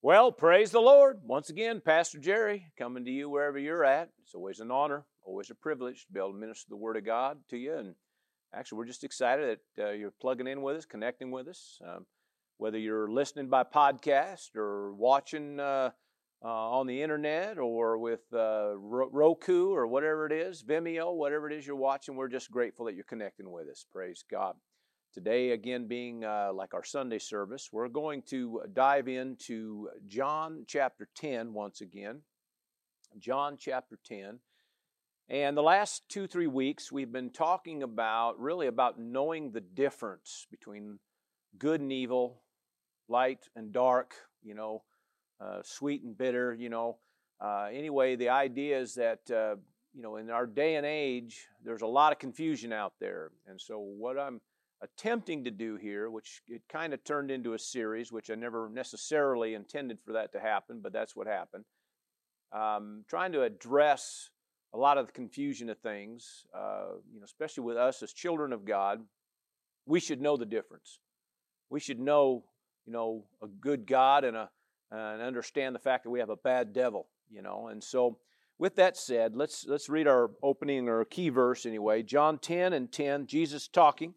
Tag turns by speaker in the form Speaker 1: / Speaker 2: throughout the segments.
Speaker 1: Well, praise the Lord. Once again, Pastor Jerry coming to you wherever you're at. It's always an honor, always a privilege to be able to minister the Word of God to you. And actually, we're just excited that uh, you're plugging in with us, connecting with us. Um, whether you're listening by podcast or watching uh, uh, on the internet or with uh, Roku or whatever it is, Vimeo, whatever it is you're watching, we're just grateful that you're connecting with us. Praise God. Today, again, being uh, like our Sunday service, we're going to dive into John chapter 10 once again. John chapter 10. And the last two, three weeks, we've been talking about really about knowing the difference between good and evil, light and dark, you know, uh, sweet and bitter, you know. Uh, anyway, the idea is that, uh, you know, in our day and age, there's a lot of confusion out there. And so, what I'm attempting to do here, which it kind of turned into a series, which I never necessarily intended for that to happen, but that's what happened. Um, trying to address a lot of the confusion of things, uh, you know, especially with us as children of God, we should know the difference. We should know, you know, a good God and a and understand the fact that we have a bad devil, you know. And so, with that said, let's let's read our opening or key verse anyway. John 10 and 10, Jesus talking.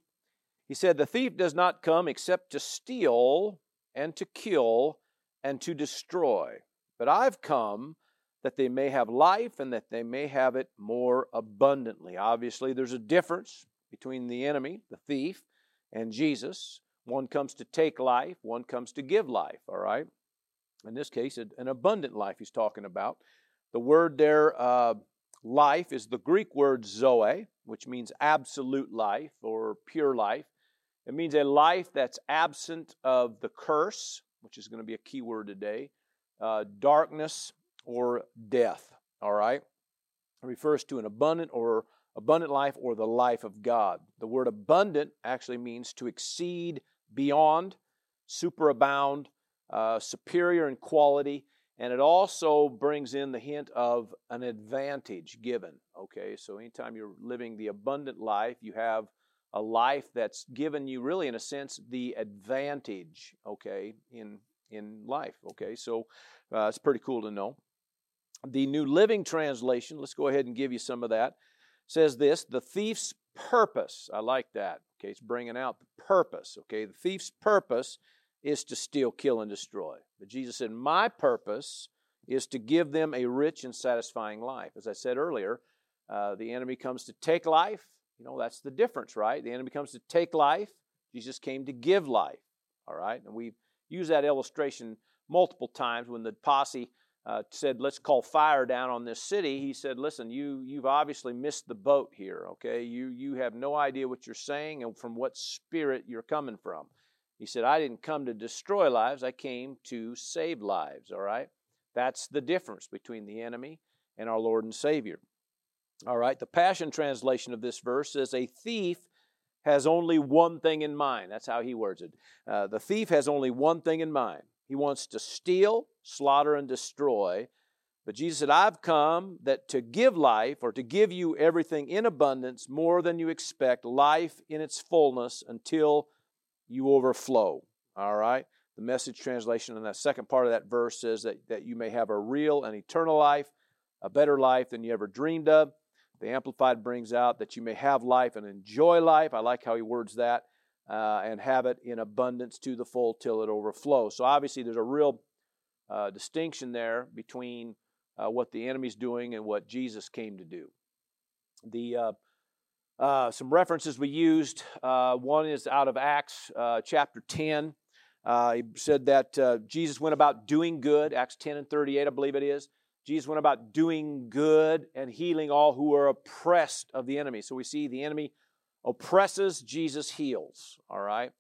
Speaker 1: He said, The thief does not come except to steal and to kill and to destroy. But I've come that they may have life and that they may have it more abundantly. Obviously, there's a difference between the enemy, the thief, and Jesus. One comes to take life, one comes to give life, all right? In this case, an abundant life he's talking about. The word there, uh, life, is the Greek word zoe, which means absolute life or pure life. It means a life that's absent of the curse, which is going to be a key word today, uh, darkness or death. All right? It refers to an abundant or abundant life or the life of God. The word abundant actually means to exceed beyond, superabound, uh, superior in quality, and it also brings in the hint of an advantage given. Okay, so anytime you're living the abundant life, you have a life that's given you really in a sense the advantage okay in in life okay? So uh, it's pretty cool to know. The new living translation let's go ahead and give you some of that says this the thief's purpose i like that okay it's bringing out the purpose okay? The thief's purpose is to steal kill and destroy. But jesus said my purpose is to give them a rich and satisfying life as i said earlier uh, the enemy comes to take life you know, that's the difference, right? The enemy comes to take life. Jesus came to give life. All right? And we've used that illustration multiple times when the posse uh, said, let's call fire down on this city. He said, listen, you, you've obviously missed the boat here, okay? You, you have no idea what you're saying and from what spirit you're coming from. He said, I didn't come to destroy lives, I came to save lives, all right? That's the difference between the enemy and our Lord and Savior. All right, the Passion Translation of this verse says, A thief has only one thing in mind. That's how he words it. Uh, the thief has only one thing in mind. He wants to steal, slaughter, and destroy. But Jesus said, I've come that to give life or to give you everything in abundance, more than you expect, life in its fullness until you overflow. All right? The message translation in that second part of that verse says that, that you may have a real and eternal life, a better life than you ever dreamed of. The Amplified brings out that you may have life and enjoy life. I like how he words that. Uh, and have it in abundance to the full till it overflows. So obviously, there's a real uh, distinction there between uh, what the enemy's doing and what Jesus came to do. The uh, uh, some references we used. Uh, one is out of Acts chapter 10. he said that Jesus went about doing good. Acts 10 and 38, I believe it is. Jesus went about doing good and healing all who were oppressed of the enemy. So we see the enemy oppresses, Jesus heals. All right.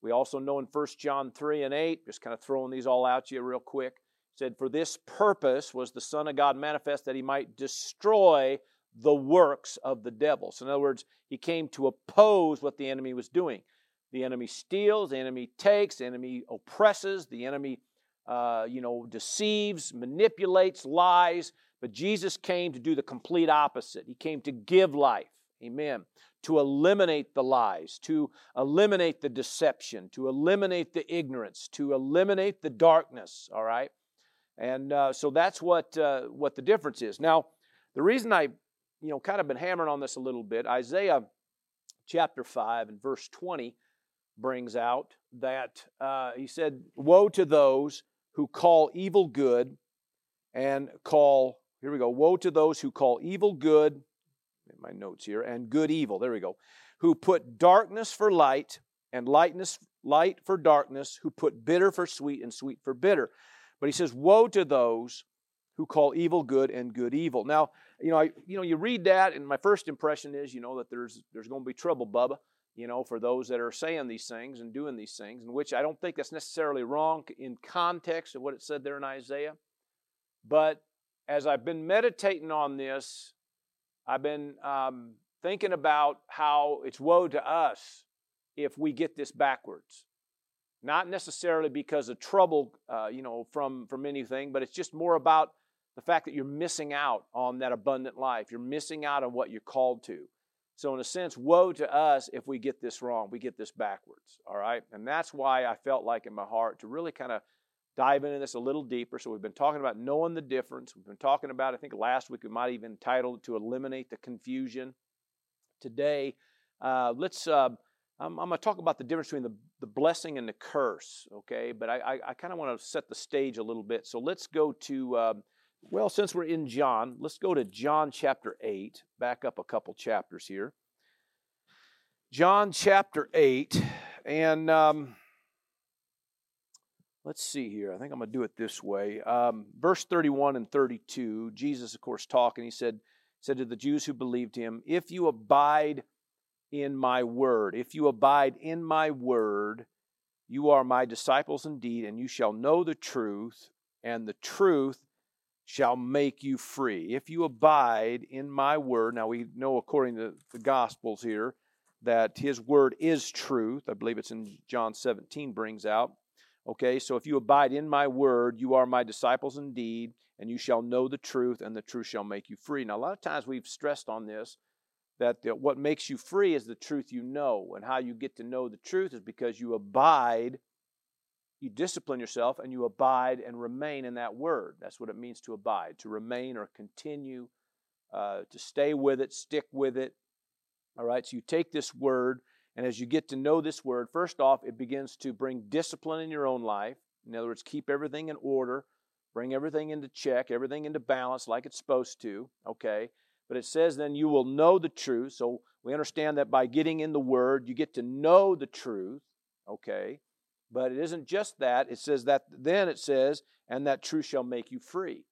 Speaker 1: We also know in 1 John 3 and 8, just kind of throwing these all out to you real quick, said, For this purpose was the Son of God manifest that he might destroy the works of the devil. So, in other words, he came to oppose what the enemy was doing. The enemy steals, the enemy takes, the enemy oppresses, the enemy uh, you know, deceives, manipulates, lies. But Jesus came to do the complete opposite. He came to give life. Amen. to eliminate the lies, to eliminate the deception, to eliminate the ignorance, to eliminate the darkness, all right? And uh, so that's what, uh, what the difference is. Now, the reason I, you know, kind of been hammering on this a little bit, Isaiah chapter 5 and verse 20 brings out that uh, he said, Woe to those who call evil good and call, here we go, woe to those who call evil good, my notes here, and good evil, there we go, who put darkness for light and lightness, light for darkness, who put bitter for sweet and sweet for bitter. But he says, Woe to those who call evil good and good evil. Now, you know, I, you know, you read that, and my first impression is, you know, that there's there's going to be trouble, Bubba you know, for those that are saying these things and doing these things, in which I don't think that's necessarily wrong in context of what it said there in Isaiah. But as I've been meditating on this, I've been um, thinking about how it's woe to us if we get this backwards. Not necessarily because of trouble, uh, you know, from from anything, but it's just more about the fact that you're missing out on that abundant life. You're missing out on what you're called to. So, in a sense, woe to us if we get this wrong, we get this backwards, all right? And that's why I felt like in my heart to really kind of dive into this a little deeper. So, we've been talking about knowing the difference. We've been talking about, I think last week we might even title it to eliminate the confusion. Today, uh, let's, uh, I'm, I'm going to talk about the difference between the, the blessing and the curse, okay? But I, I, I kind of want to set the stage a little bit. So, let's go to. Um, well, since we're in John, let's go to John chapter 8. Back up a couple chapters here. John chapter 8. And um, let's see here. I think I'm going to do it this way. Um, verse 31 and 32, Jesus, of course, talking. He said, said to the Jews who believed him, If you abide in my word, if you abide in my word, you are my disciples indeed, and you shall know the truth, and the truth shall make you free. If you abide in my word, now we know according to the Gospels here that his word is truth. I believe it's in John 17 brings out. Okay, so if you abide in my word, you are my disciples indeed, and you shall know the truth, and the truth shall make you free. Now, a lot of times we've stressed on this that the, what makes you free is the truth you know, and how you get to know the truth is because you abide you discipline yourself and you abide and remain in that word. That's what it means to abide, to remain or continue, uh, to stay with it, stick with it. All right, so you take this word, and as you get to know this word, first off, it begins to bring discipline in your own life. In other words, keep everything in order, bring everything into check, everything into balance like it's supposed to, okay? But it says then you will know the truth. So we understand that by getting in the word, you get to know the truth, okay? But it isn't just that. It says that then it says, and that truth shall make you free.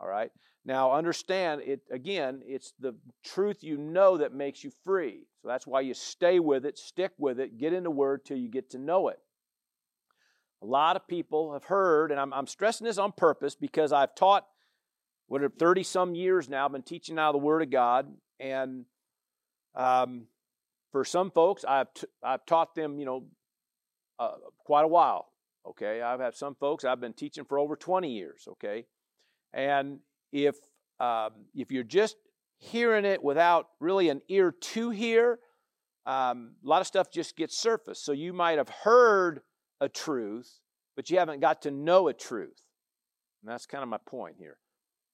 Speaker 1: All right? Now understand it again, it's the truth you know that makes you free. So that's why you stay with it, stick with it, get in the word till you get to know it. A lot of people have heard, and I'm, I'm stressing this on purpose because I've taught what 30 some years now, I've been teaching now the Word of God, and um, for some folks, I've, t- I've taught them, you know, uh, quite a while. Okay, I've had some folks I've been teaching for over 20 years. Okay, and if um, if you're just hearing it without really an ear to hear, um, a lot of stuff just gets surfaced. So you might have heard a truth, but you haven't got to know a truth. And that's kind of my point here.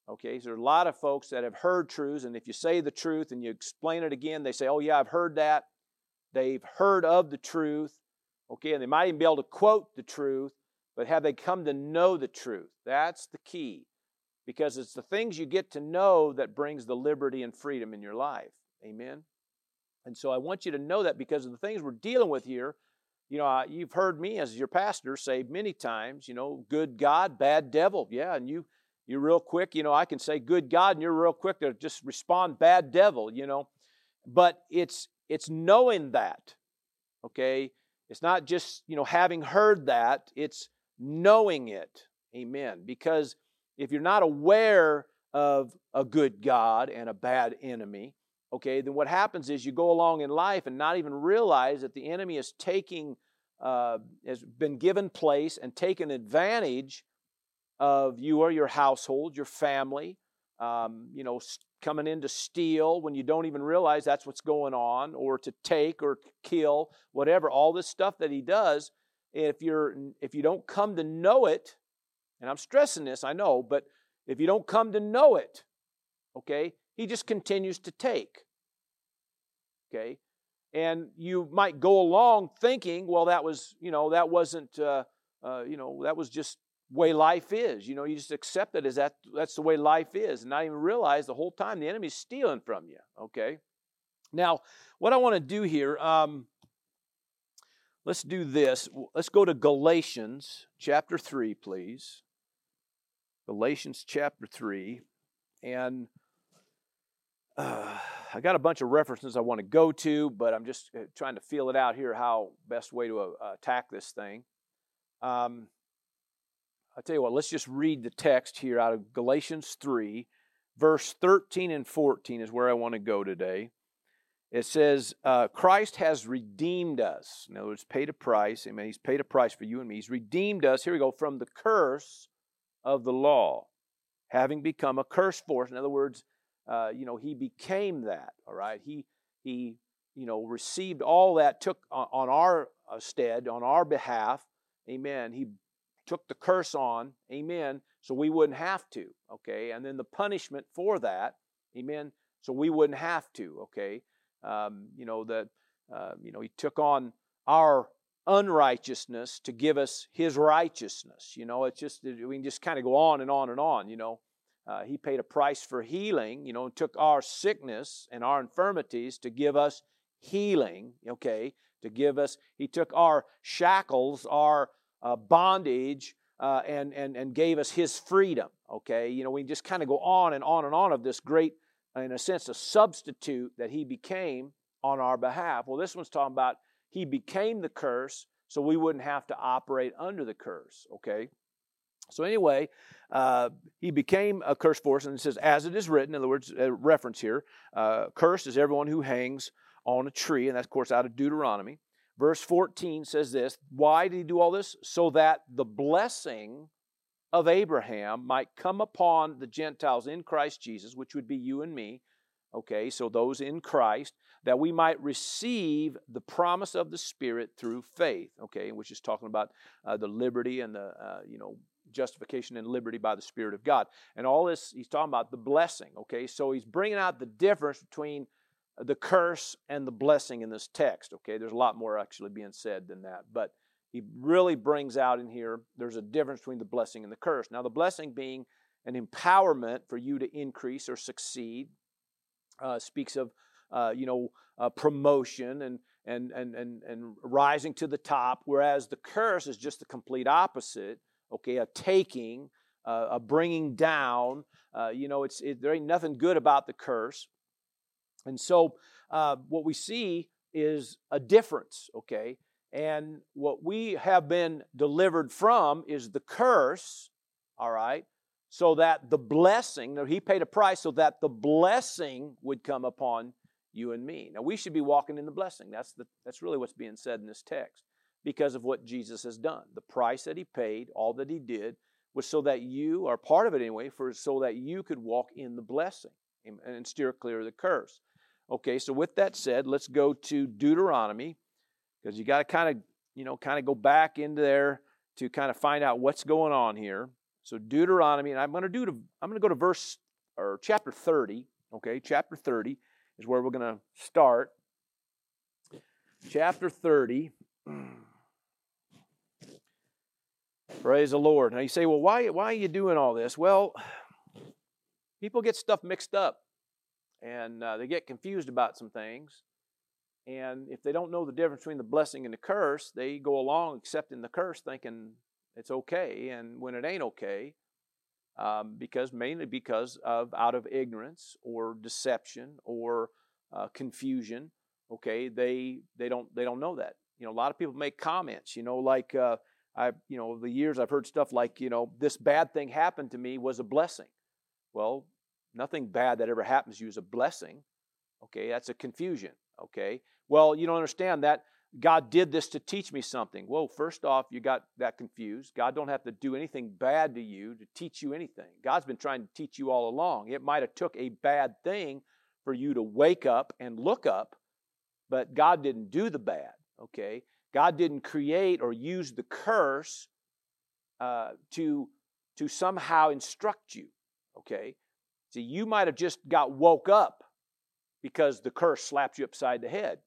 Speaker 1: Okay, so there are a lot of folks that have heard truths, and if you say the truth and you explain it again, they say, Oh, yeah, I've heard that. They've heard of the truth, Okay, and they might even be able to quote the truth, but have they come to know the truth? That's the key. Because it's the things you get to know that brings the liberty and freedom in your life. Amen. And so I want you to know that because of the things we're dealing with here. You know, you've heard me as your pastor say many times, you know, good God, bad devil. Yeah, and you you're real quick, you know, I can say good God and you're real quick to just respond bad devil, you know. But it's it's knowing that. Okay? It's not just, you know, having heard that, it's knowing it. Amen. Because if you're not aware of a good God and a bad enemy, okay, then what happens is you go along in life and not even realize that the enemy is taking, uh, has been given place and taken advantage of you or your household, your family, um, you know, coming in to steal when you don't even realize that's what's going on, or to take or kill, whatever. All this stuff that he does, if you're if you don't come to know it, and I'm stressing this, I know, but if you don't come to know it, okay, he just continues to take. Okay, and you might go along thinking, well, that was you know that wasn't uh, uh, you know that was just way life is. You know, you just accept it as that that's the way life is, and not even realize the whole time the enemy's stealing from you. Okay. Now, what I want to do here, um, let's do this. Let's go to Galatians chapter three, please. Galatians chapter three, and. Uh, I got a bunch of references I want to go to, but I'm just uh, trying to feel it out here how best way to uh, attack this thing. Um, I'll tell you what, let's just read the text here out of Galatians 3, verse 13 and 14 is where I want to go today. It says, uh, Christ has redeemed us. In other words, paid a price. Amen. He's paid a price for you and me. He's redeemed us, here we go, from the curse of the law, having become a curse for us. In other words, uh, you know, he became that, all right? He, he you know, received all that, took on, on our uh, stead, on our behalf. Amen. He took the curse on, amen, so we wouldn't have to, okay? And then the punishment for that, amen, so we wouldn't have to, okay? Um, you know, that, uh, you know, he took on our unrighteousness to give us his righteousness. You know, it's just, we can just kind of go on and on and on, you know. Uh, he paid a price for healing, you know, and took our sickness and our infirmities to give us healing, okay, to give us, he took our shackles, our uh, bondage uh, and, and, and gave us his freedom. Okay, you know, we just kind of go on and on and on of this great, in a sense, a substitute that he became on our behalf. Well, this one's talking about he became the curse so we wouldn't have to operate under the curse. Okay, so anyway, uh, he became a curse for us, and it says, as it is written, in other words, a reference here, uh, cursed is everyone who hangs on a tree, and that's, of course, out of Deuteronomy. Verse 14 says this Why did he do all this? So that the blessing of Abraham might come upon the Gentiles in Christ Jesus, which would be you and me. Okay, so those in Christ, that we might receive the promise of the Spirit through faith. Okay, which is talking about uh, the liberty and the, uh, you know, justification and liberty by the Spirit of God. And all this, he's talking about the blessing. Okay, so he's bringing out the difference between the curse and the blessing in this text. Okay, there's a lot more actually being said than that, but he really brings out in here there's a difference between the blessing and the curse. Now, the blessing being an empowerment for you to increase or succeed, uh, speaks of uh, you know uh, promotion and and and and and rising to the top, whereas the curse is just the complete opposite. Okay, a taking, uh, a bringing down. Uh, you know, it's it, there ain't nothing good about the curse. And so uh, what we see is a difference, okay? And what we have been delivered from is the curse, all right? So that the blessing, he paid a price so that the blessing would come upon you and me. Now we should be walking in the blessing. That's the that's really what's being said in this text because of what Jesus has done. The price that he paid, all that he did was so that you are part of it anyway, for so that you could walk in the blessing and steer clear of the curse. Okay, so with that said, let's go to Deuteronomy because you got to kind of, you know, kind of go back into there to kind of find out what's going on here. So Deuteronomy, and I'm going to do to, I'm going to go to verse or chapter 30. Okay, chapter 30 is where we're going to start. Chapter 30. Praise the Lord. Now you say, well, why, why are you doing all this? Well, people get stuff mixed up and uh, they get confused about some things. And if they don't know the difference between the blessing and the curse, they go along accepting the curse, thinking it's okay, and when it ain't okay, um, because mainly because of out of ignorance or deception or uh, confusion. Okay, they they don't they don't know that. You know, a lot of people make comments. You know, like uh, I you know the years I've heard stuff like you know this bad thing happened to me was a blessing. Well, Nothing bad that ever happens to you is a blessing. Okay, that's a confusion. Okay, well, you don't understand that God did this to teach me something. Well, first off, you got that confused. God don't have to do anything bad to you to teach you anything. God's been trying to teach you all along. It might have took a bad thing for you to wake up and look up, but God didn't do the bad, okay? God didn't create or use the curse uh, to, to somehow instruct you, okay? See, you might have just got woke up because the curse slapped you upside the head.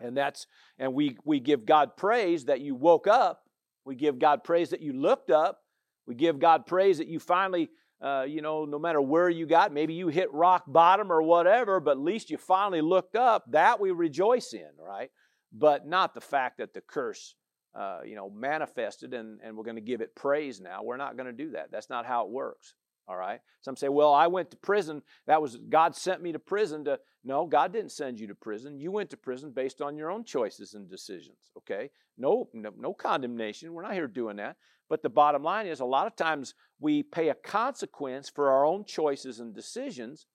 Speaker 1: And that's and we we give God praise that you woke up. We give God praise that you looked up. We give God praise that you finally uh, you know, no matter where you got, maybe you hit rock bottom or whatever, but at least you finally looked up. That we rejoice in, right? But not the fact that the curse, uh, you know, manifested and, and we're going to give it praise now. We're not going to do that. That's not how it works. All right. Some say, well, I went to prison. That was God sent me to prison to. No, God didn't send you to prison. You went to prison based on your own choices and decisions. Okay. No, no, no condemnation. We're not here doing that. But the bottom line is, a lot of times we pay a consequence for our own choices and decisions,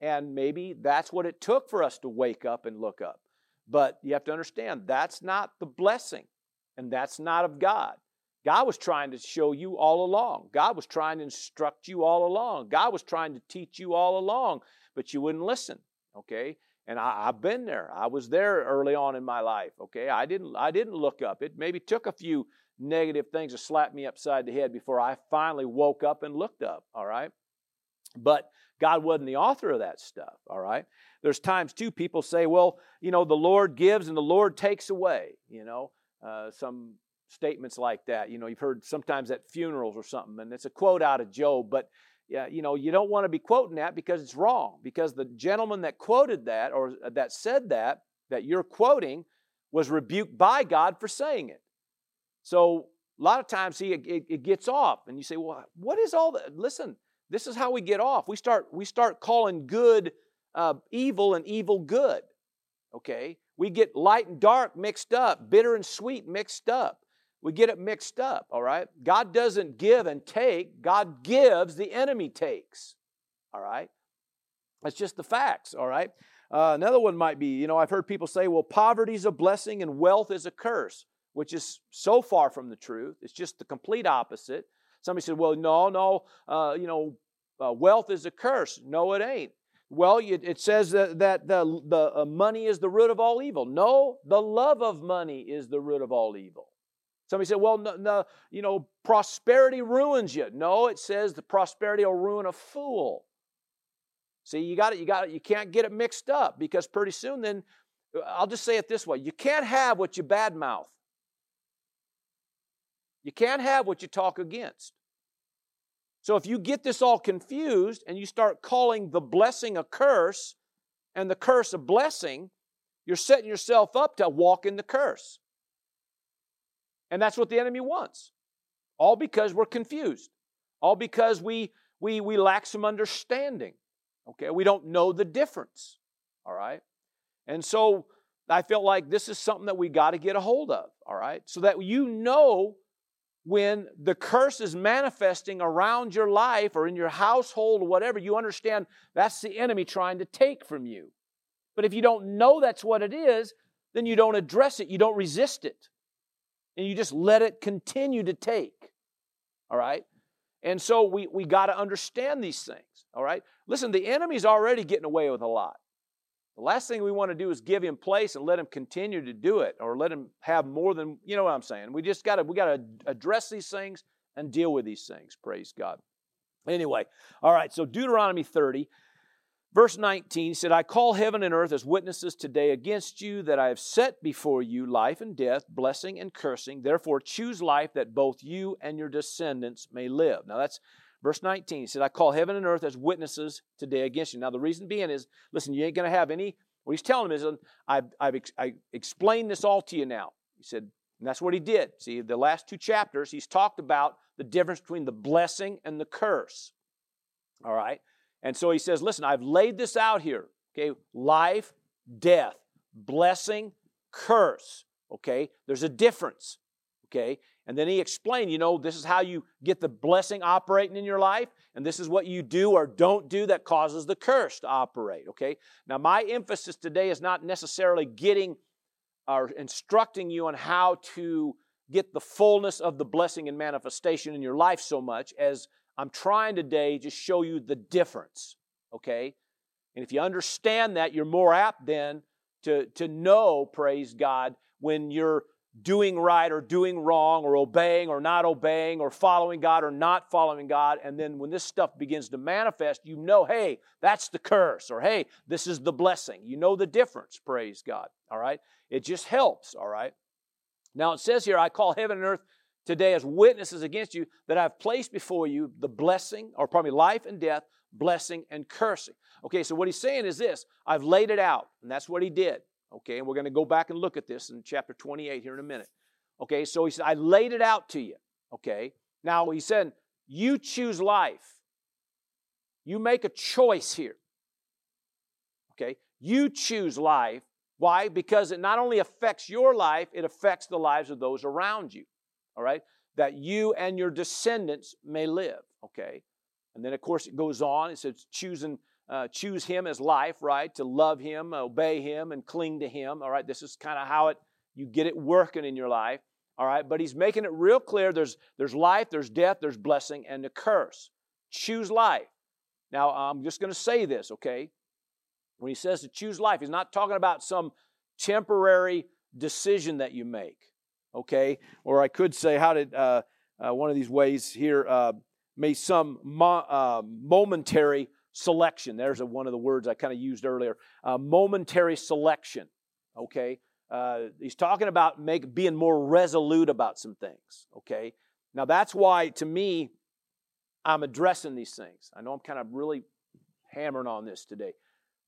Speaker 1: and maybe that's what it took for us to wake up and look up. But you have to understand that's not the blessing, and that's not of God. God was trying to show you all along. God was trying to instruct you all along. God was trying to teach you all along, but you wouldn't listen. Okay? And I, have been there. I was there early on in my life. Okay, I didn't. I didn't look up. It maybe took a few negative things to slap me upside the head before I finally woke up and looked up. All right, but God wasn't the author of that stuff. All right. There's times too people say, well, you know, the Lord gives and the Lord takes away. You know, uh, some statements like that. You know, you've heard sometimes at funerals or something, and it's a quote out of Job, but yeah, you know, you don't want to be quoting that because it's wrong. Because the gentleman that quoted that or that said that, that you're quoting, was rebuked by God for saying it. So a lot of times, see, it, it, it gets off, and you say, "Well, what is all that?" Listen, this is how we get off. We start we start calling good uh, evil and evil good. Okay, we get light and dark mixed up, bitter and sweet mixed up. We get it mixed up, all right? God doesn't give and take, God gives, the enemy takes, all right? That's just the facts, all right? Uh, another one might be, you know, I've heard people say, well, poverty is a blessing and wealth is a curse, which is so far from the truth. It's just the complete opposite. Somebody said, well, no, no, uh, you know, uh, wealth is a curse. No, it ain't. Well, it says that, that the, the uh, money is the root of all evil. No, the love of money is the root of all evil. Somebody said, well, no, no, you know, prosperity ruins you. No, it says the prosperity will ruin a fool. See, you got it, you got it, you can't get it mixed up because pretty soon then, uh, I'll just say it this way you can't have what you badmouth. You can't have what you talk against. So if you get this all confused and you start calling the blessing a curse and the curse a blessing, you're setting yourself up to walk in the curse. And that's what the enemy wants. All because we're confused. All because we we we lack some understanding. Okay? We don't know the difference. All right? And so I felt like this is something that we got to get a hold of, all right? So that you know when the curse is manifesting around your life or in your household or whatever, you understand that's the enemy trying to take from you. But if you don't know that's what it is, then you don't address it, you don't resist it and you just let it continue to take. All right? And so we, we got to understand these things. All right? Listen, the enemy's already getting away with a lot. The last thing we want to do is give him place and let him continue to do it or let him have more than, you know what I'm saying? We just got to we got to address these things and deal with these things. Praise God. Anyway, all right, so Deuteronomy 30 Verse 19 said, I call heaven and earth as witnesses today against you that I have set before you life and death, blessing and cursing. Therefore, choose life that both you and your descendants may live. Now, that's verse 19. He said, I call heaven and earth as witnesses today against you. Now, the reason being is, listen, you ain't going to have any. What he's telling them is, I've, I've I explained this all to you now. He said, and that's what he did. See, the last two chapters, he's talked about the difference between the blessing and the curse. All right? And so he says, Listen, I've laid this out here. Okay, life, death, blessing, curse. Okay, there's a difference. Okay, and then he explained, you know, this is how you get the blessing operating in your life, and this is what you do or don't do that causes the curse to operate. Okay, now my emphasis today is not necessarily getting or instructing you on how to get the fullness of the blessing and manifestation in your life so much as I'm trying today to show you the difference. Okay? And if you understand that, you're more apt then to, to know, praise God, when you're doing right or doing wrong or obeying or not obeying or following God or not following God. And then when this stuff begins to manifest, you know, hey, that's the curse or hey, this is the blessing. You know the difference, praise God. All right? It just helps, all right? Now it says here, I call heaven and earth today as witnesses against you that I've placed before you the blessing, or probably life and death, blessing and cursing. Okay, so what he's saying is this I've laid it out, and that's what he did. Okay, and we're going to go back and look at this in chapter 28 here in a minute. Okay, so he said, I laid it out to you. Okay, now he said, You choose life. You make a choice here. Okay, you choose life. Why? Because it not only affects your life, it affects the lives of those around you. All right, that you and your descendants may live. Okay, and then of course it goes on. It says, choosing uh, choose Him as life, right? To love Him, obey Him, and cling to Him. All right, this is kind of how it you get it working in your life. All right, but He's making it real clear. There's there's life, there's death, there's blessing, and the curse. Choose life. Now I'm just going to say this, okay? When He says to choose life, He's not talking about some temporary decision that you make, okay? Or I could say, how did uh, uh, one of these ways here? Uh, may some mo- uh, momentary selection. There's a, one of the words I kind of used earlier. Uh, momentary selection. Okay, uh, he's talking about make being more resolute about some things. Okay, now that's why to me I'm addressing these things. I know I'm kind of really hammering on this today,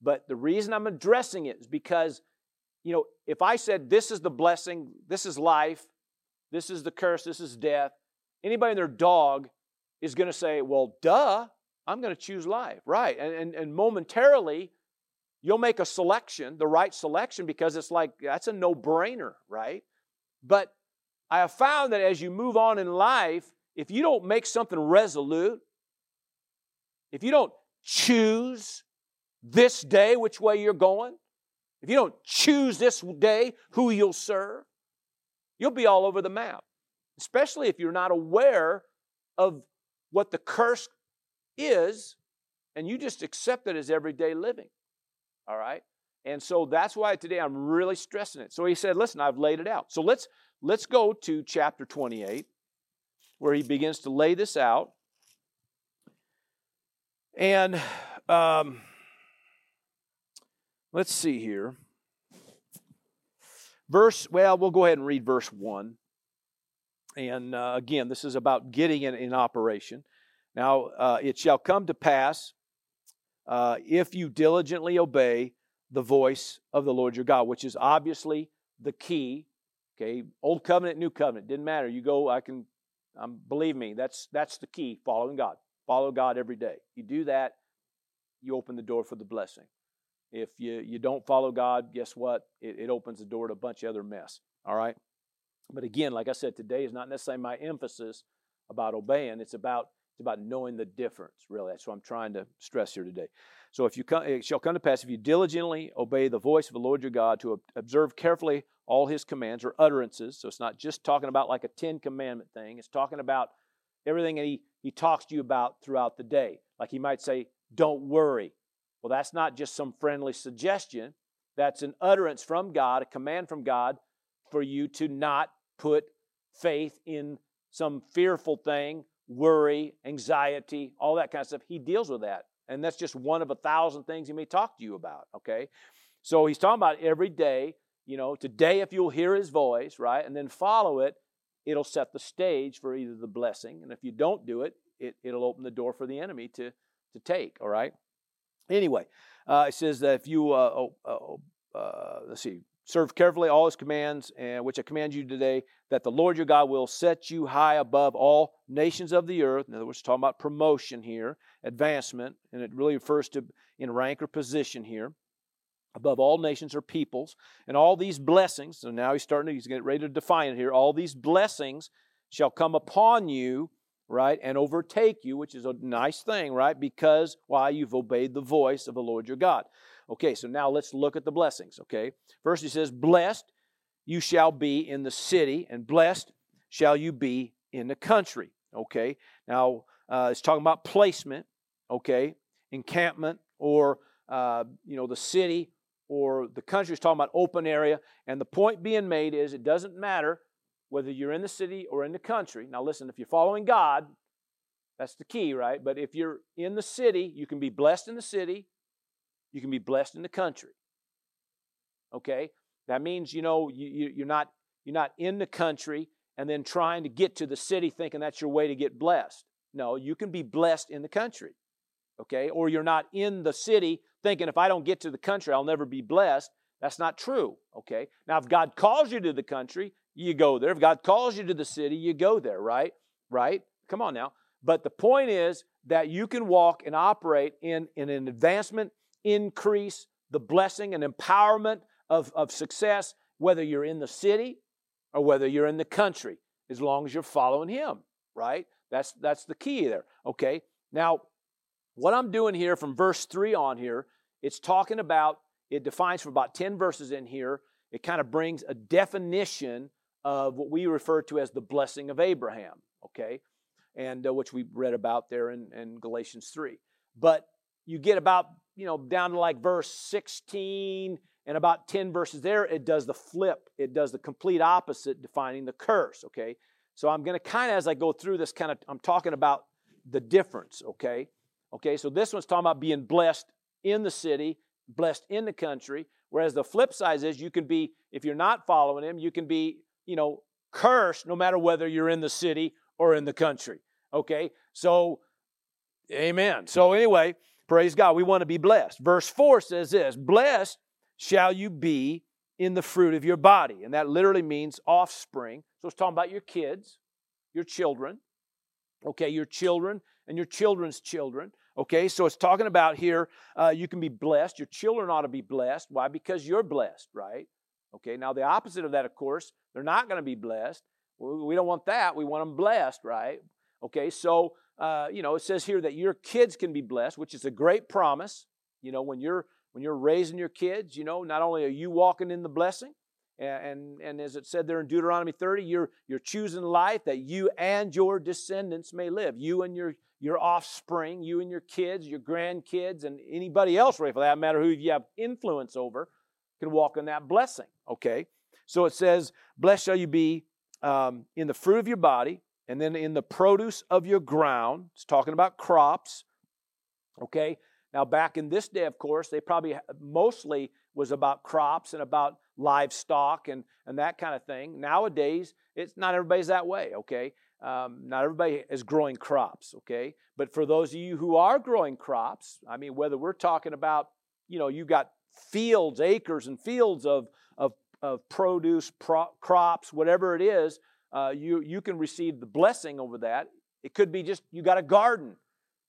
Speaker 1: but the reason I'm addressing it is because you know if I said this is the blessing, this is life, this is the curse, this is death, anybody and their dog is going to say, well, duh. I'm going to choose life, right? And, and, and momentarily, you'll make a selection, the right selection, because it's like that's a no brainer, right? But I have found that as you move on in life, if you don't make something resolute, if you don't choose this day which way you're going, if you don't choose this day who you'll serve, you'll be all over the map. Especially if you're not aware of what the curse is, and you just accept it as everyday living. All right? And so that's why today I'm really stressing it. So he said, listen, I've laid it out. So let's let's go to chapter 28, where he begins to lay this out. And um, let's see here. Verse, well, we'll go ahead and read verse 1. And uh, again, this is about getting it in operation. Now, uh, it shall come to pass uh, if you diligently obey the voice of the Lord your God, which is obviously the key. Okay, old covenant, new covenant, didn't matter. You go, I can, um, believe me, that's that's the key. Following God, follow God every day. You do that, you open the door for the blessing. If you you don't follow God, guess what? It, it opens the door to a bunch of other mess. All right. But again, like I said, today is not necessarily my emphasis about obeying. It's about it's about knowing the difference, really. That's what I'm trying to stress here today. So if you come, it shall come to pass if you diligently obey the voice of the Lord your God to observe carefully all his commands or utterances. So it's not just talking about like a Ten Commandment thing. It's talking about everything that he, he talks to you about throughout the day. Like he might say, don't worry. Well, that's not just some friendly suggestion. That's an utterance from God, a command from God for you to not put faith in some fearful thing worry, anxiety, all that kind of stuff. He deals with that. And that's just one of a thousand things he may talk to you about, okay? So he's talking about every day, you know, today if you'll hear his voice, right, and then follow it, it'll set the stage for either the blessing, and if you don't do it, it it'll open the door for the enemy to, to take, all right? Anyway, uh, it says that if you, uh, oh, oh, uh, let's see, Serve carefully all his commands, and which I command you today, that the Lord your God will set you high above all nations of the earth. In other words, talking about promotion here, advancement, and it really refers to in rank or position here. Above all nations or peoples, and all these blessings. So now he's starting to, he's getting ready to define it here. All these blessings shall come upon you, right, and overtake you, which is a nice thing, right? Because why? You've obeyed the voice of the Lord your God. Okay, so now let's look at the blessings, okay? First, he says, Blessed you shall be in the city, and blessed shall you be in the country. Okay, now uh, it's talking about placement, okay, encampment, or uh, you know the city or the country is talking about open area. And the point being made is it doesn't matter whether you're in the city or in the country. Now, listen, if you're following God, that's the key, right? But if you're in the city, you can be blessed in the city, you can be blessed in the country. Okay? That means, you know, you, you're, not, you're not in the country and then trying to get to the city thinking that's your way to get blessed. No, you can be blessed in the country. Okay? Or you're not in the city thinking if I don't get to the country, I'll never be blessed. That's not true. Okay? Now, if God calls you to the country, you go there. If God calls you to the city, you go there, right? Right? Come on now. But the point is that you can walk and operate in, in an advancement, increase, the blessing and empowerment of, of success, whether you're in the city or whether you're in the country, as long as you're following Him, right? That's, that's the key there, okay? Now, what I'm doing here from verse 3 on here, it's talking about, it defines for about 10 verses in here, it kind of brings a definition of what we refer to as the blessing of Abraham, okay? And uh, which we read about there in, in Galatians 3. But you get about, you know, down to like verse 16 and about 10 verses there, it does the flip. It does the complete opposite, defining the curse, okay? So I'm going to kind of, as I go through this, kind of, I'm talking about the difference, okay? Okay, so this one's talking about being blessed in the city, blessed in the country, whereas the flip side is you can be, if you're not following him, you can be, you know, cursed no matter whether you're in the city or in the country. Okay, so, amen. So, anyway, praise God, we want to be blessed. Verse 4 says this Blessed shall you be in the fruit of your body. And that literally means offspring. So, it's talking about your kids, your children. Okay, your children and your children's children. Okay, so it's talking about here uh, you can be blessed. Your children ought to be blessed. Why? Because you're blessed, right? Okay, now the opposite of that, of course, they're not going to be blessed. We don't want that. We want them blessed, right? Okay, so, uh, you know, it says here that your kids can be blessed, which is a great promise. You know, when you're when you're raising your kids, you know, not only are you walking in the blessing, and, and, and as it said there in Deuteronomy 30, you're, you're choosing life that you and your descendants may live. You and your your offspring, you and your kids, your grandkids, and anybody else, really, for that matter, who you have influence over, can walk in that blessing. Okay? So it says, Blessed shall you be um, in the fruit of your body, and then in the produce of your ground. It's talking about crops. Okay? Now, back in this day, of course, they probably mostly was about crops and about livestock and, and that kind of thing. Nowadays, it's not everybody's that way, okay? Um, not everybody is growing crops, okay? But for those of you who are growing crops, I mean, whether we're talking about, you know, you got fields, acres and fields of, of, of produce, pro- crops, whatever it is, uh, you, you can receive the blessing over that. It could be just you got a garden,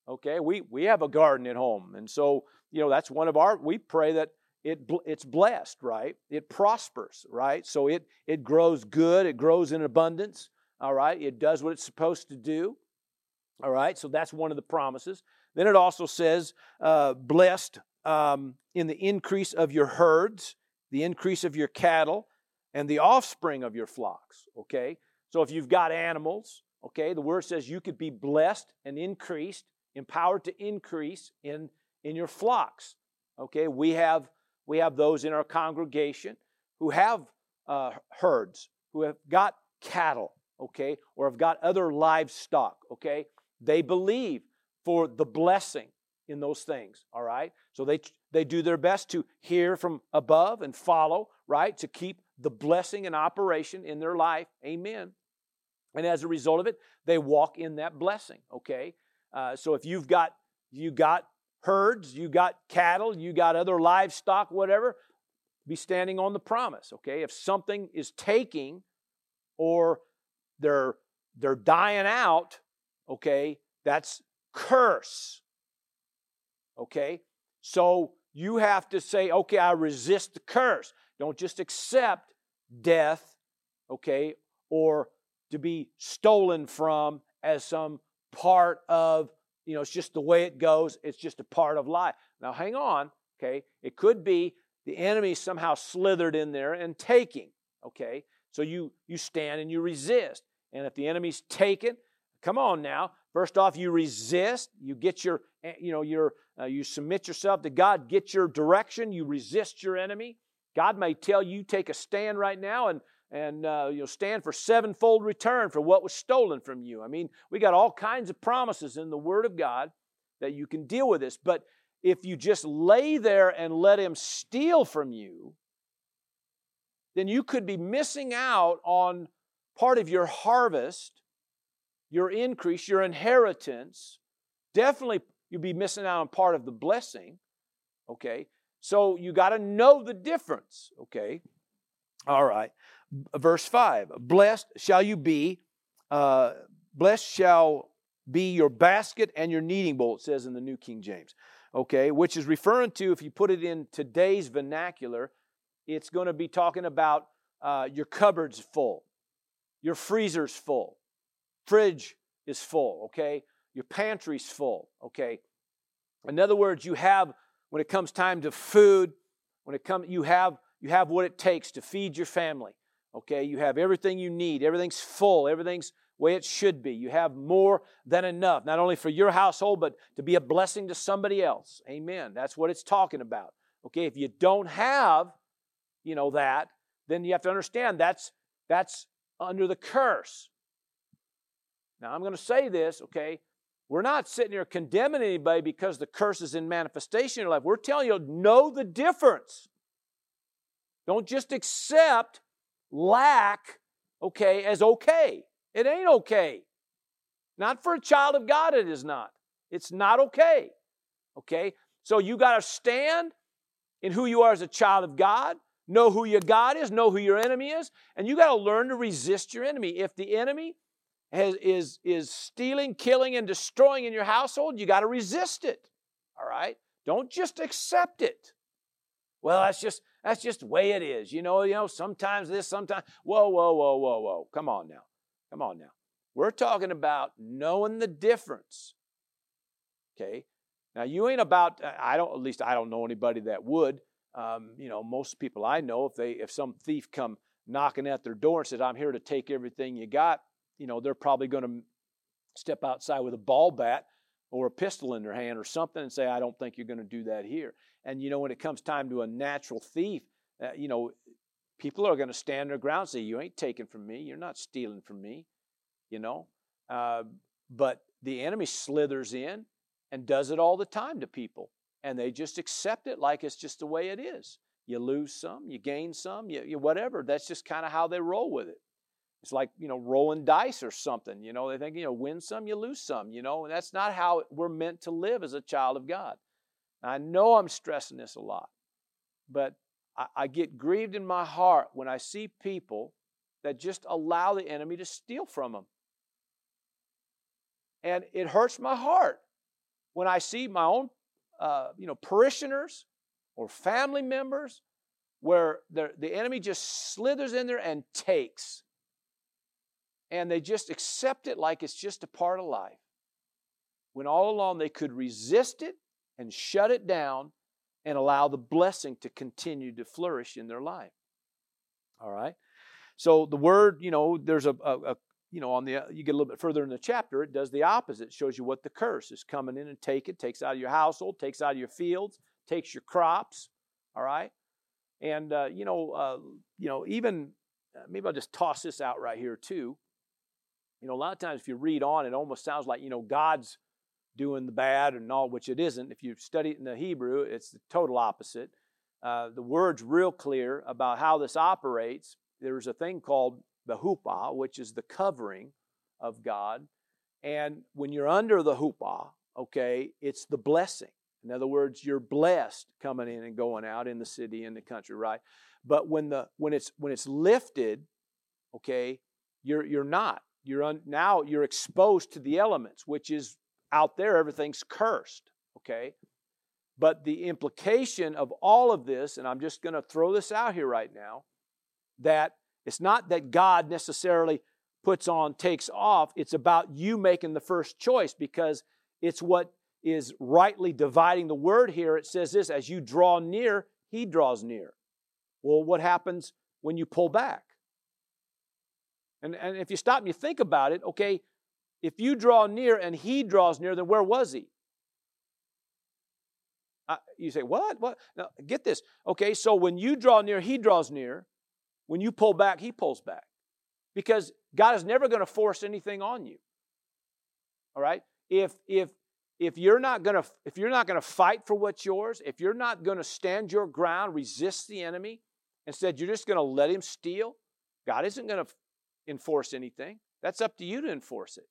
Speaker 1: okay? We, we have a garden at home. And so, you know, that's one of our, we pray that it, it's blessed, right? It prospers, right? So it, it grows good, it grows in abundance. All right, it does what it's supposed to do. All right, so that's one of the promises. Then it also says, uh, blessed um, in the increase of your herds, the increase of your cattle, and the offspring of your flocks. Okay, so if you've got animals, okay, the word says you could be blessed and increased, empowered to increase in in your flocks. Okay, we have we have those in our congregation who have uh, herds, who have got cattle, okay, or have got other livestock, okay, they believe for the blessing in those things, all right? So they, they do their best to hear from above and follow, right, to keep the blessing and operation in their life, amen. And as a result of it, they walk in that blessing, okay? Uh, so if you've got, you got herds, you got cattle, you got other livestock, whatever, be standing on the promise, okay? If something is taking or they're they're dying out, okay? That's curse. Okay? So you have to say, okay, I resist the curse. Don't just accept death, okay, or to be stolen from as some part of, you know, it's just the way it goes. It's just a part of life. Now, hang on, okay? It could be the enemy somehow slithered in there and taking, Okay? So you you stand and you resist. And if the enemy's taken, come on now. First off, you resist. You get your, eh, you know, your, uh, you submit yourself to God. Get your direction. You resist your enemy. God may tell you take a stand right now and and uh, you'll stand for sevenfold return for what was stolen from you. I mean, we got all kinds of promises in the Word of God that you can deal with this. But if you just lay there and let Him steal from you, then you could be missing out on part of your harvest, your increase, your inheritance. Definitely, you'll be missing out on part of the blessing. Okay? So you got to know the difference. Okay? All right. Verse 5 Blessed shall you be, uh, blessed shall be your basket and your kneading bowl, it says in the New King James. Okay, which is referring to, if you put it in today's vernacular, it's going to be talking about uh, your cupboard's full, your freezer's full, fridge is full, okay? Your pantry's full, okay? In other words, you have, when it comes time to food, when it comes, you have, you have what it takes to feed your family, okay? You have everything you need, everything's full, everything's way it should be. You have more than enough, not only for your household, but to be a blessing to somebody else. Amen. That's what it's talking about. Okay, if you don't have, you know, that, then you have to understand that's that's under the curse. Now I'm going to say this, okay? We're not sitting here condemning anybody because the curse is in manifestation in your life. We're telling you, know the difference. Don't just accept lack, okay, as okay. It ain't okay. Not for a child of God, it is not. It's not okay. Okay? So you got to stand in who you are as a child of God, know who your God is, know who your enemy is, and you got to learn to resist your enemy. If the enemy has, is, is stealing, killing, and destroying in your household, you got to resist it. All right? Don't just accept it. Well, that's just that's just the way it is. You know, you know, sometimes this, sometimes. Whoa, whoa, whoa, whoa, whoa. Come on now. Come on now. We're talking about knowing the difference. Okay? Now, you ain't about, I don't, at least I don't know anybody that would. Um, you know, most people I know, if they, if some thief come knocking at their door and says, I'm here to take everything you got, you know, they're probably going to step outside with a ball bat or a pistol in their hand or something and say, I don't think you're going to do that here. And, you know, when it comes time to a natural thief, uh, you know, people are going to stand their ground and say, You ain't taking from me. You're not stealing from me, you know. Uh, but the enemy slithers in and does it all the time to people. And they just accept it like it's just the way it is. You lose some, you gain some, you, you whatever. That's just kind of how they roll with it. It's like, you know, rolling dice or something. You know, they think, you know, win some, you lose some, you know, and that's not how we're meant to live as a child of God. I know I'm stressing this a lot, but I, I get grieved in my heart when I see people that just allow the enemy to steal from them. And it hurts my heart when I see my own, uh, you know, parishioners or family members where the enemy just slithers in there and takes. And they just accept it like it's just a part of life. When all along they could resist it and shut it down and allow the blessing to continue to flourish in their life. All right? So the word, you know, there's a, a, a you know, on the you get a little bit further in the chapter, it does the opposite. It shows you what the curse is coming in and take it, takes out of your household, takes out of your fields, takes your crops. All right, and uh, you know, uh, you know, even uh, maybe I'll just toss this out right here too. You know, a lot of times if you read on, it almost sounds like you know God's doing the bad and all, which it isn't. If you study it in the Hebrew, it's the total opposite. Uh, the word's real clear about how this operates. There's a thing called the huppah, which is the covering of God. And when you're under the huppah, okay, it's the blessing. In other words, you're blessed coming in and going out in the city, in the country, right? But when the when it's when it's lifted, okay, you're you're not. You're un, now you're exposed to the elements, which is out there, everything's cursed, okay? But the implication of all of this, and I'm just going to throw this out here right now, that it's not that God necessarily puts on, takes off. It's about you making the first choice because it's what is rightly dividing the word here. It says this as you draw near, he draws near. Well, what happens when you pull back? And, and if you stop and you think about it, okay, if you draw near and he draws near, then where was he? You say, what? What? Now, get this. Okay, so when you draw near, he draws near. When you pull back, he pulls back. Because God is never going to force anything on you. All right? If if if you're not going to if you're not going to fight for what's yours, if you're not going to stand your ground, resist the enemy, instead you're just going to let him steal, God isn't going to enforce anything. That's up to you to enforce it.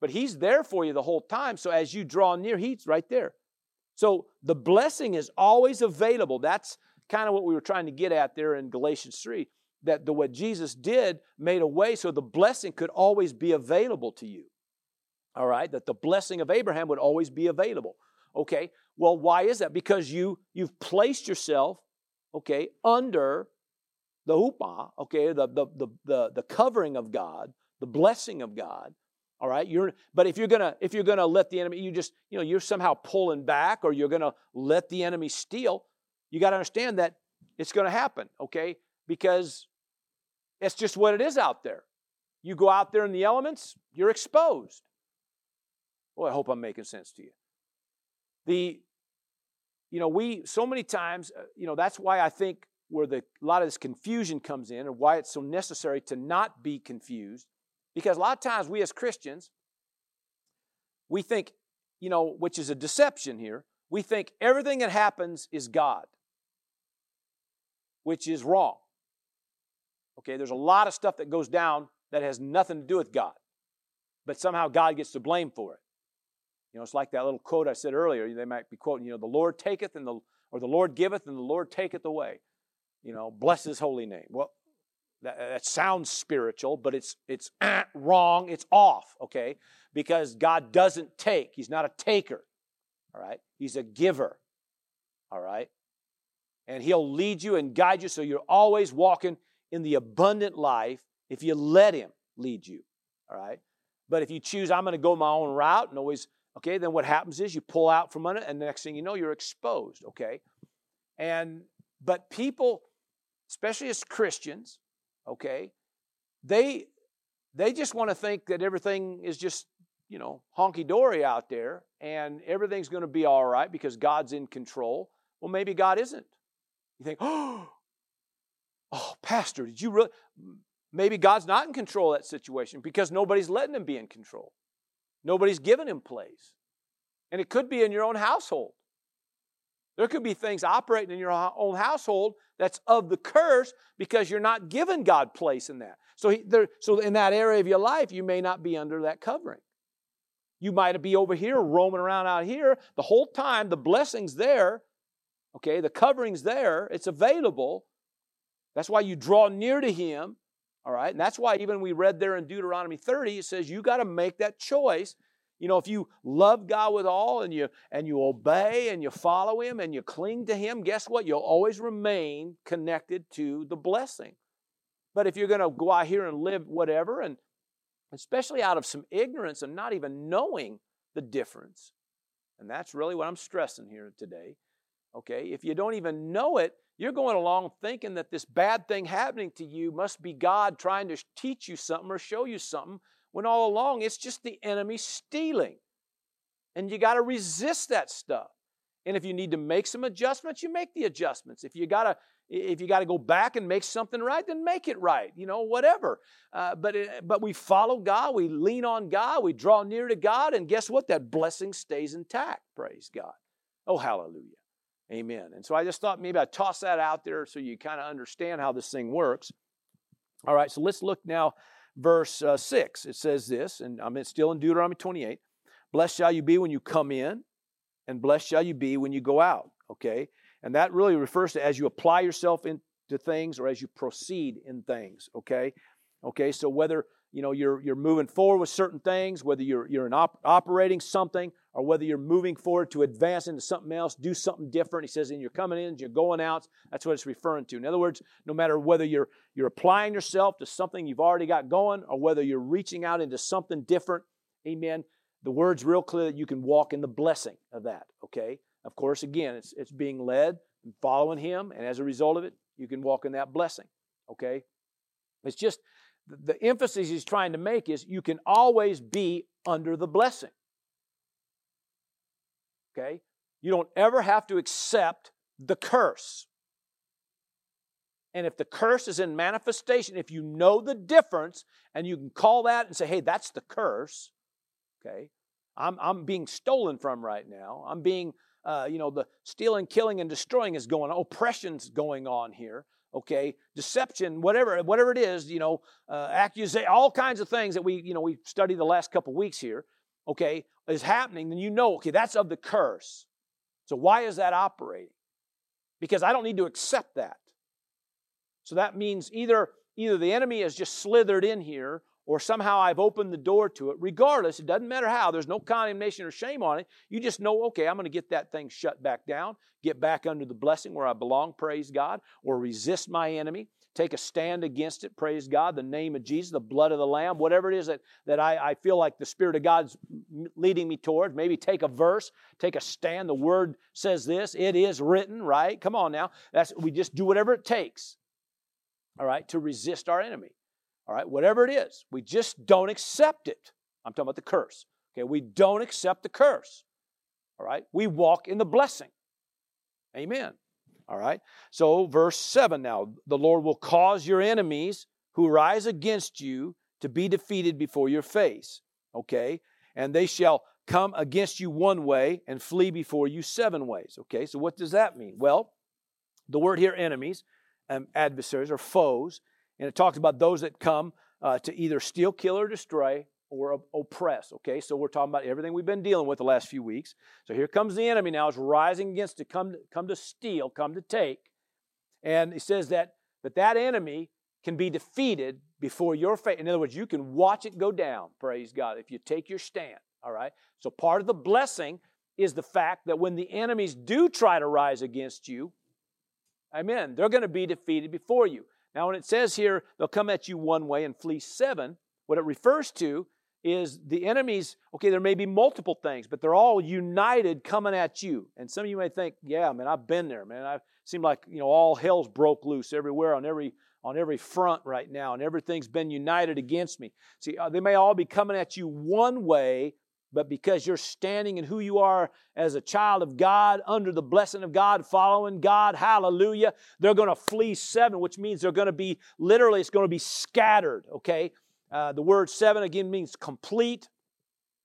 Speaker 1: But he's there for you the whole time. So as you draw near, he's right there. So the blessing is always available. That's kind of what we were trying to get at there in Galatians 3 that the what Jesus did made a way so the blessing could always be available to you. All right, that the blessing of Abraham would always be available. Okay, well, why is that? Because you you've placed yourself, okay, under the huppah, okay, the the the the, the covering of God, the blessing of God. All right, you're but if you're gonna if you're gonna let the enemy, you just you know you're somehow pulling back, or you're gonna let the enemy steal. You got to understand that it's to happen, okay? Because it's just what it is out there. You go out there in the elements, you're exposed. Well, I hope I'm making sense to you. The, you know, we, so many times, uh, you know, that's why I think where the, a lot of this confusion comes in and why it's so necessary to not be confused. Because a lot of times we as Christians, we think, you know, which is a deception here, we think everything that happens is God, which is wrong. Okay, there's a lot of stuff that goes down that has nothing to do with God, but somehow God gets the blame for it. You know, it's like that little quote I said earlier. They might be quoting, you know, the Lord taketh and the or the Lord giveth and the Lord taketh away. You know, bless His holy name. Well, that, that sounds spiritual, but it's it's eh, wrong. It's off. Okay, because God doesn't take. He's not a taker. All right, He's a giver. All right, and He'll lead you and guide you so you're always walking in the abundant life if you let Him lead you. All right? But if you choose, I'm going to go my own route and always, okay, then what happens is you pull out from under and the next thing you know, you're exposed, okay? And, but people, especially as Christians, okay, they, they just want to think that everything is just, you know, honky dory out there and everything's going to be all right because God's in control. Well, maybe God isn't. You think, oh, Oh, Pastor, did you really? Maybe God's not in control of that situation because nobody's letting him be in control. Nobody's giving him place. And it could be in your own household. There could be things operating in your own household that's of the curse because you're not giving God place in that. So, he, there, so in that area of your life, you may not be under that covering. You might be over here, roaming around out here. The whole time, the blessing's there. Okay, the covering's there. It's available. That's why you draw near to Him. All right. And that's why even we read there in Deuteronomy 30, it says you got to make that choice. You know, if you love God with all and you and you obey and you follow Him and you cling to Him, guess what? You'll always remain connected to the blessing. But if you're going to go out here and live whatever, and especially out of some ignorance and not even knowing the difference, and that's really what I'm stressing here today. Okay, if you don't even know it, you're going along thinking that this bad thing happening to you must be God trying to teach you something or show you something, when all along it's just the enemy stealing. And you got to resist that stuff. And if you need to make some adjustments, you make the adjustments. If you got to if you got to go back and make something right, then make it right. You know, whatever. Uh, but it, but we follow God, we lean on God, we draw near to God, and guess what? That blessing stays intact. Praise God. Oh, hallelujah. Amen. And so I just thought maybe I'd toss that out there so you kind of understand how this thing works. All right, so let's look now, verse uh, 6. It says this, and I'm still in Deuteronomy 28 Blessed shall you be when you come in, and blessed shall you be when you go out. Okay? And that really refers to as you apply yourself into things or as you proceed in things. Okay? Okay, so whether you know you're you're moving forward with certain things, whether you're you're in op- operating something or whether you're moving forward to advance into something else, do something different. He says, and you're coming in, you're going out. That's what it's referring to. In other words, no matter whether you're you're applying yourself to something you've already got going, or whether you're reaching out into something different, amen. The word's real clear that you can walk in the blessing of that. Okay. Of course, again, it's it's being led and following him, and as a result of it, you can walk in that blessing. Okay. It's just the emphasis he's trying to make is you can always be under the blessing. Okay? You don't ever have to accept the curse. And if the curse is in manifestation, if you know the difference and you can call that and say, hey, that's the curse, okay, I'm, I'm being stolen from right now. I'm being, uh, you know, the stealing, killing, and destroying is going on. Oppression's going on here, okay, deception, whatever, whatever it is, you know, uh, accusation, all kinds of things that we, you know, we studied the last couple weeks here, okay, is happening, then you know, okay, that's of the curse. So why is that operating? Because I don't need to accept that. So that means either either the enemy has just slithered in here or somehow I've opened the door to it. Regardless, it doesn't matter how, there's no condemnation or shame on it. You just know, okay, I'm going to get that thing shut back down, get back under the blessing where I belong, praise God, or resist my enemy, take a stand against it, praise God, the name of Jesus, the blood of the Lamb, whatever it is that, that I, I feel like the Spirit of God's leading me towards. Maybe take a verse, take a stand. The Word says this, it is written, right? Come on now. That's, we just do whatever it takes all right, to resist our enemy. All right, whatever it is, we just don't accept it. I'm talking about the curse. Okay, we don't accept the curse. All right, we walk in the blessing. Amen. All right, so verse 7 now the Lord will cause your enemies who rise against you to be defeated before your face. Okay, and they shall come against you one way and flee before you seven ways. Okay, so what does that mean? Well, the word here, enemies, um, adversaries or foes. And it talks about those that come uh, to either steal, kill, or destroy or oppress. Okay, so we're talking about everything we've been dealing with the last few weeks. So here comes the enemy now, is rising against to come, come to steal, come to take. And he says that, that that enemy can be defeated before your face. In other words, you can watch it go down, praise God, if you take your stand. All right? So part of the blessing is the fact that when the enemies do try to rise against you, Amen. They're going to be defeated before you. Now, when it says here, they'll come at you one way and flee seven, what it refers to is the enemies, okay, there may be multiple things, but they're all united coming at you. And some of you may think, yeah, man, I've been there, man. I seem like, you know, all hell's broke loose everywhere on every on every front right now, and everything's been united against me. See, uh, they may all be coming at you one way, but because you're standing in who you are as a child of God, under the blessing of God, following God, hallelujah, they're going to flee seven, which means they're going to be literally, it's going to be scattered, okay? Uh, the word seven again means complete,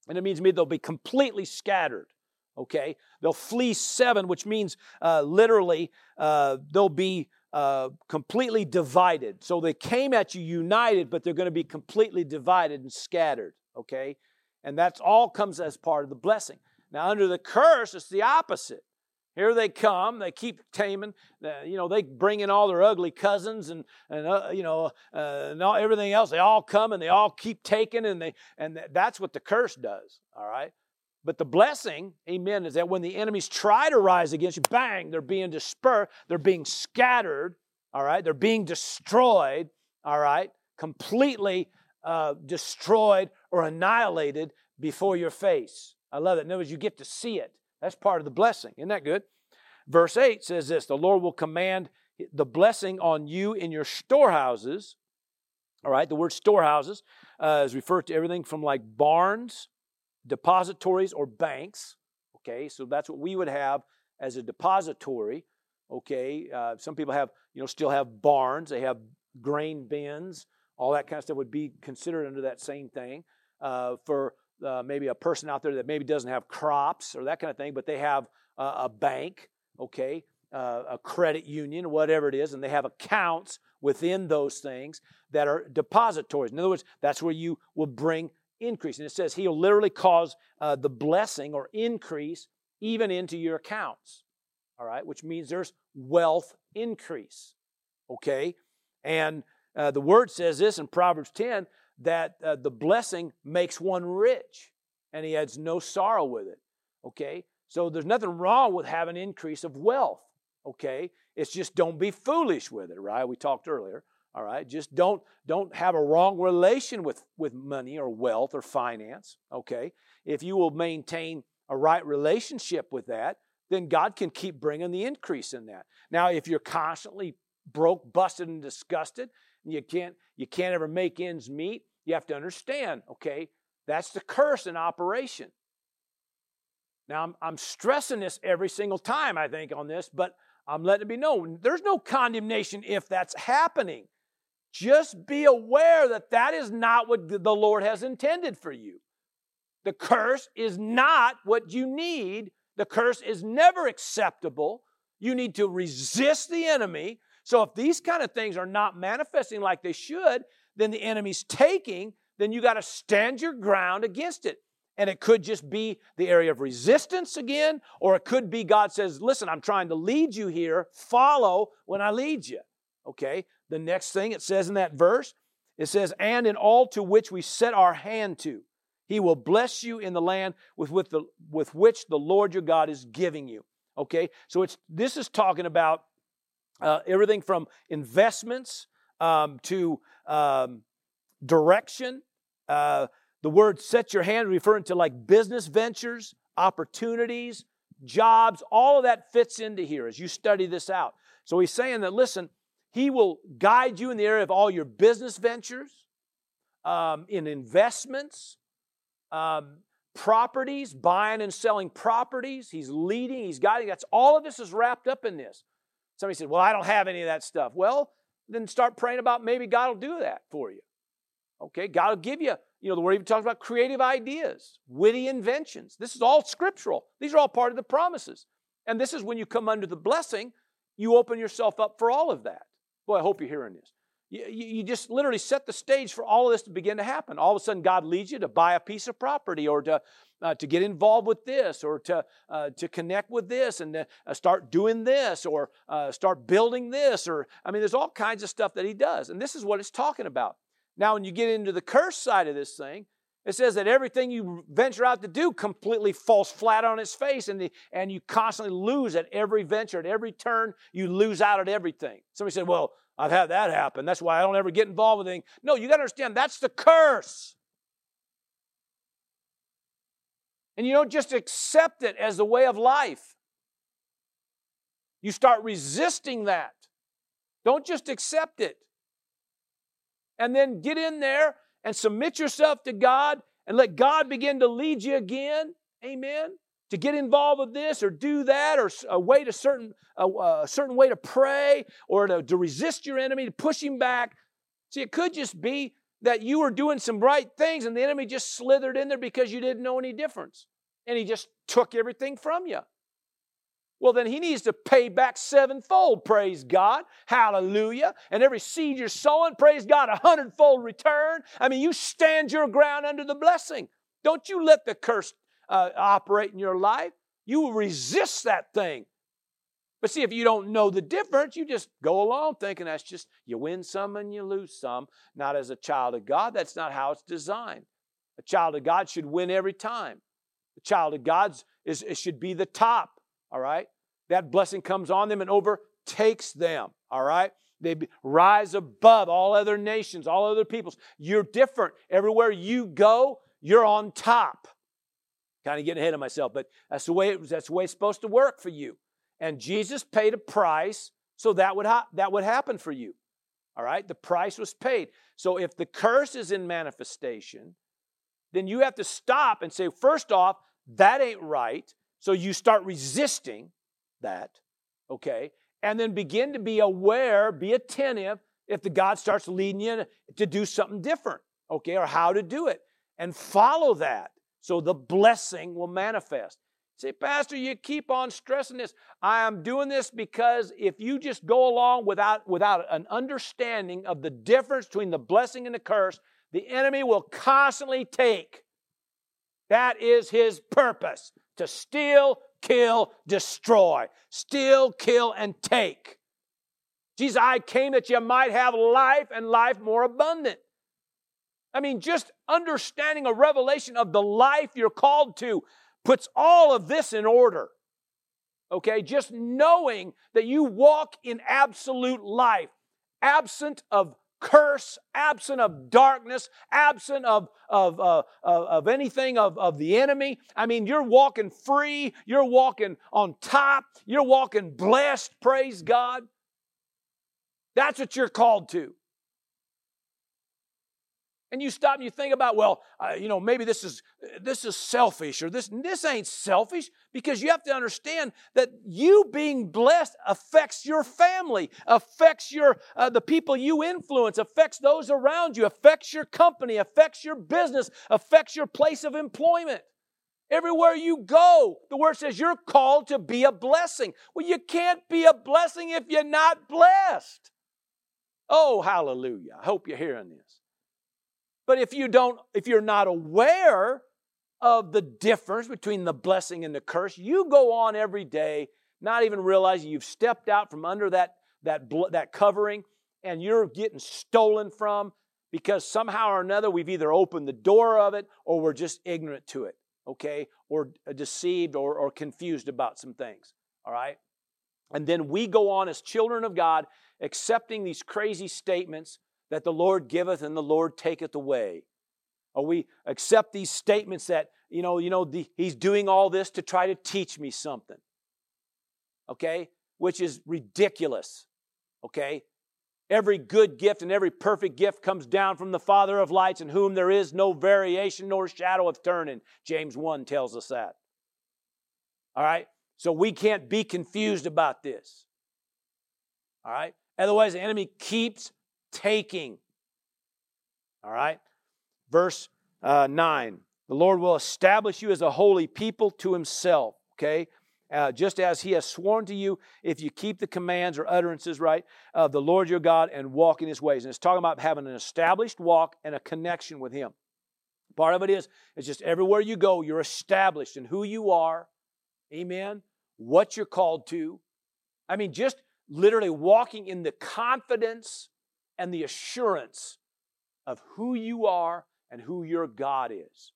Speaker 1: and it means they'll be completely scattered, okay? They'll flee seven, which means uh, literally uh, they'll be uh, completely divided. So they came at you united, but they're going to be completely divided and scattered, okay? And that's all comes as part of the blessing. Now, under the curse, it's the opposite. Here they come, they keep taming, you know, they bring in all their ugly cousins and, and uh, you know, uh, and all, everything else. They all come and they all keep taking, and, they, and that's what the curse does, all right? But the blessing, amen, is that when the enemies try to rise against you, bang, they're being dispersed, they're being scattered, all right? They're being destroyed, all right? Completely uh, destroyed or annihilated before your face. I love it. In other words, you get to see it. That's part of the blessing. Isn't that good? Verse 8 says this The Lord will command the blessing on you in your storehouses. All right, the word storehouses uh, is referred to everything from like barns, depositories, or banks. Okay, so that's what we would have as a depository. Okay, uh, some people have, you know, still have barns, they have grain bins, all that kind of stuff would be considered under that same thing. Uh, for uh, maybe a person out there that maybe doesn't have crops or that kind of thing, but they have uh, a bank, okay, uh, a credit union, whatever it is, and they have accounts within those things that are depositories. In other words, that's where you will bring increase. And it says he'll literally cause uh, the blessing or increase even into your accounts, all right, which means there's wealth increase, okay? And uh, the word says this in Proverbs 10 that uh, the blessing makes one rich and he adds no sorrow with it. Okay? So there's nothing wrong with having an increase of wealth. Okay? It's just don't be foolish with it, right? We talked earlier. All right? Just don't don't have a wrong relation with with money or wealth or finance, okay? If you will maintain a right relationship with that, then God can keep bringing the increase in that. Now, if you're constantly broke, busted, and disgusted, you can't you can't ever make ends meet, you have to understand, okay, that's the curse in operation. Now, I'm, I'm stressing this every single time, I think, on this, but I'm letting it be known there's no condemnation if that's happening. Just be aware that that is not what the Lord has intended for you. The curse is not what you need. The curse is never acceptable. You need to resist the enemy. So if these kind of things are not manifesting like they should, then the enemy's taking, then you got to stand your ground against it. And it could just be the area of resistance again, or it could be God says, Listen, I'm trying to lead you here. Follow when I lead you. Okay? The next thing it says in that verse, it says, And in all to which we set our hand to, he will bless you in the land with, with, the, with which the Lord your God is giving you. Okay? So it's this is talking about uh, everything from investments um, to um, direction. Uh, the word set your hand referring to like business ventures, opportunities, jobs, all of that fits into here as you study this out. So he's saying that, listen, he will guide you in the area of all your business ventures, um, in investments, um, properties, buying and selling properties. He's leading, he's guiding. That's all of this is wrapped up in this. Somebody said, Well, I don't have any of that stuff. Well, then start praying about maybe God will do that for you. Okay, God will give you you know, the word even talks about creative ideas, witty inventions. This is all scriptural. These are all part of the promises. And this is when you come under the blessing, you open yourself up for all of that. Boy, I hope you're hearing this. You, you, just literally set the stage for all of this to begin to happen. All of a sudden, God leads you to buy a piece of property or to, uh, to get involved with this or to, uh, to connect with this and to, uh, start doing this or uh, start building this. Or, I mean, there's all kinds of stuff that He does. And this is what it's talking about. Now, when you get into the curse side of this thing, it says that everything you venture out to do completely falls flat on its face, and, the, and you constantly lose at every venture, at every turn, you lose out at everything. Somebody said, Well, I've had that happen. That's why I don't ever get involved with anything. No, you got to understand that's the curse. And you don't just accept it as the way of life, you start resisting that. Don't just accept it and then get in there and submit yourself to God and let God begin to lead you again. Amen. To get involved with this or do that or uh, a way to certain uh, a, uh, a certain way to pray or to, to resist your enemy to push him back. See, it could just be that you were doing some right things and the enemy just slithered in there because you didn't know any difference. And he just took everything from you. Well, then he needs to pay back sevenfold, praise God. Hallelujah. And every seed you're sowing, praise God, a hundredfold return. I mean, you stand your ground under the blessing. Don't you let the curse uh, operate in your life. You resist that thing. But see, if you don't know the difference, you just go along thinking that's just you win some and you lose some. Not as a child of God, that's not how it's designed. A child of God should win every time. The child of God is, it should be the top all right? That blessing comes on them and overtakes them, all right? They rise above all other nations, all other peoples. You're different. Everywhere you go, you're on top. Kind of getting ahead of myself, but that's the way it, that's the way it's supposed to work for you. And Jesus paid a price so that would ha- that would happen for you. All right? The price was paid. So if the curse is in manifestation, then you have to stop and say, first off, that ain't right. So you start resisting that, okay? And then begin to be aware, be attentive if the God starts leading you to do something different, okay, or how to do it. And follow that so the blessing will manifest. Say, Pastor, you keep on stressing this. I am doing this because if you just go along without, without an understanding of the difference between the blessing and the curse, the enemy will constantly take. That is his purpose to steal, kill, destroy. Steal, kill, and take. Jesus, I came that you might have life and life more abundant. I mean, just understanding a revelation of the life you're called to puts all of this in order. Okay, just knowing that you walk in absolute life, absent of curse, absent of darkness, absent of, of, uh, of anything of, of the enemy. I mean, you're walking free, you're walking on top, you're walking blessed, praise God. That's what you're called to. And you stop and you think about well uh, you know maybe this is this is selfish or this this ain't selfish because you have to understand that you being blessed affects your family affects your uh, the people you influence affects those around you affects your company affects your business affects your place of employment Everywhere you go, the word says you're called to be a blessing. Well, you can't be a blessing if you're not blessed. Oh, hallelujah. I hope you're hearing this. But if you don't, if you're not aware of the difference between the blessing and the curse, you go on every day not even realizing you've stepped out from under that, that, that covering and you're getting stolen from because somehow or another we've either opened the door of it or we're just ignorant to it, okay? Or uh, deceived or, or confused about some things, all right? And then we go on as children of God accepting these crazy statements that the Lord giveth and the Lord taketh away. Or we accept these statements that, you know, you know, the, he's doing all this to try to teach me something. Okay? Which is ridiculous. Okay? Every good gift and every perfect gift comes down from the Father of lights, in whom there is no variation nor shadow of turning. James 1 tells us that. All right? So we can't be confused about this. All right? Otherwise, the enemy keeps taking. All right? Verse uh, 9 The Lord will establish you as a holy people to himself, okay? Uh, just as he has sworn to you, if you keep the commands or utterances, right, of the Lord your God and walk in his ways. And it's talking about having an established walk and a connection with him. Part of it is, it's just everywhere you go, you're established in who you are, amen, what you're called to. I mean, just literally walking in the confidence and the assurance of who you are and who your God is.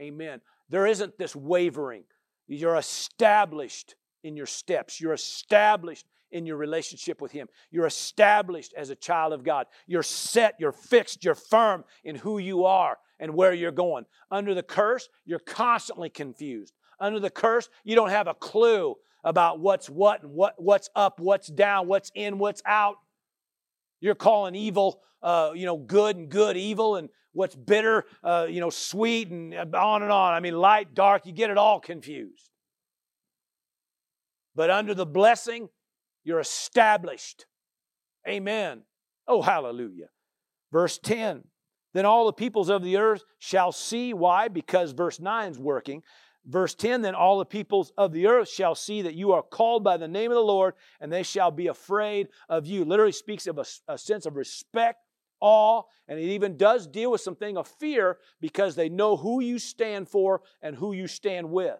Speaker 1: Amen. There isn't this wavering. You're established in your steps. You're established in your relationship with Him. You're established as a child of God. You're set, you're fixed, you're firm in who you are and where you're going. Under the curse, you're constantly confused. Under the curse, you don't have a clue about what's what and what, what's up, what's down, what's in, what's out. You're calling evil, uh, you know, good and good evil, and what's bitter, uh, you know, sweet, and on and on. I mean, light, dark, you get it all confused. But under the blessing, you're established. Amen. Oh, hallelujah. Verse 10 Then all the peoples of the earth shall see. Why? Because verse 9 is working. Verse 10 Then all the peoples of the earth shall see that you are called by the name of the Lord, and they shall be afraid of you. Literally speaks of a, a sense of respect, awe, and it even does deal with something of fear because they know who you stand for and who you stand with.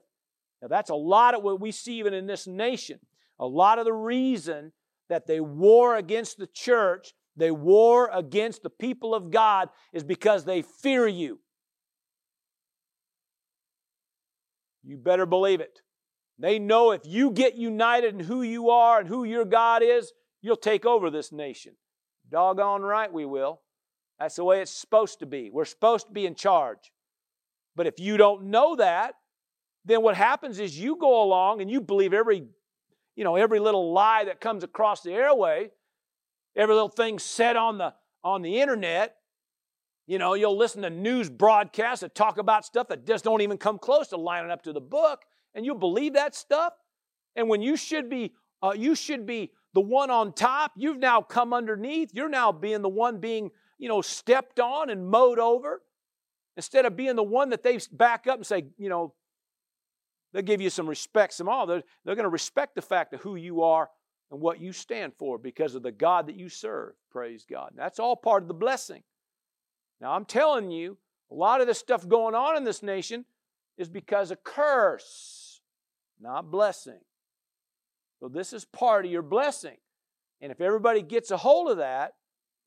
Speaker 1: Now, that's a lot of what we see even in this nation. A lot of the reason that they war against the church, they war against the people of God, is because they fear you. You better believe it. They know if you get united in who you are and who your God is, you'll take over this nation. Doggone right we will. That's the way it's supposed to be. We're supposed to be in charge. But if you don't know that, then what happens is you go along and you believe every, you know, every little lie that comes across the airway, every little thing said on the on the internet, you know, you'll listen to news broadcasts that talk about stuff that just don't even come close to lining up to the book, and you'll believe that stuff. And when you should be, uh, you should be the one on top. You've now come underneath. You're now being the one being, you know, stepped on and mowed over, instead of being the one that they back up and say, you know, they'll give you some respect. Some all they're, they're going to respect the fact of who you are and what you stand for because of the God that you serve. Praise God. That's all part of the blessing. Now, I'm telling you, a lot of this stuff going on in this nation is because of curse, not blessing. So, this is part of your blessing. And if everybody gets a hold of that,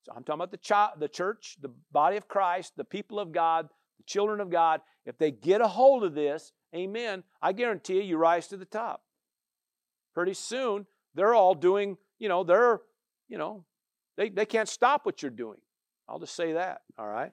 Speaker 1: so I'm talking about the, child, the church, the body of Christ, the people of God, the children of God, if they get a hold of this, amen, I guarantee you, you rise to the top. Pretty soon, they're all doing, you know, they're, you know, they, they can't stop what you're doing. I'll just say that, all right?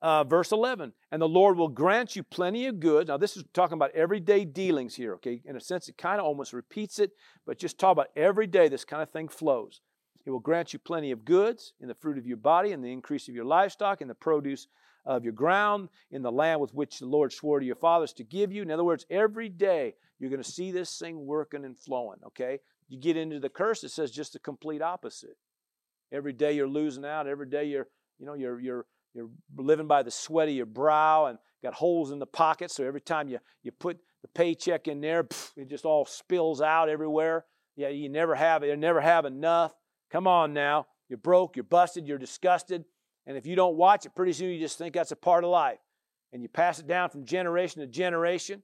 Speaker 1: Uh, verse 11, and the Lord will grant you plenty of good. Now, this is talking about everyday dealings here, okay? In a sense, it kind of almost repeats it, but just talk about every day this kind of thing flows. He will grant you plenty of goods in the fruit of your body, in the increase of your livestock, in the produce of your ground, in the land with which the Lord swore to your fathers to give you. In other words, every day you're going to see this thing working and flowing, okay? You get into the curse, it says just the complete opposite. Every day you're losing out, every day you're, you know, you're you're you're living by the sweat of your brow and got holes in the pockets, so every time you, you put the paycheck in there, pff, it just all spills out everywhere. Yeah, you never have it, you never have enough. Come on now. You're broke, you're busted, you're disgusted. And if you don't watch it, pretty soon you just think that's a part of life. And you pass it down from generation to generation.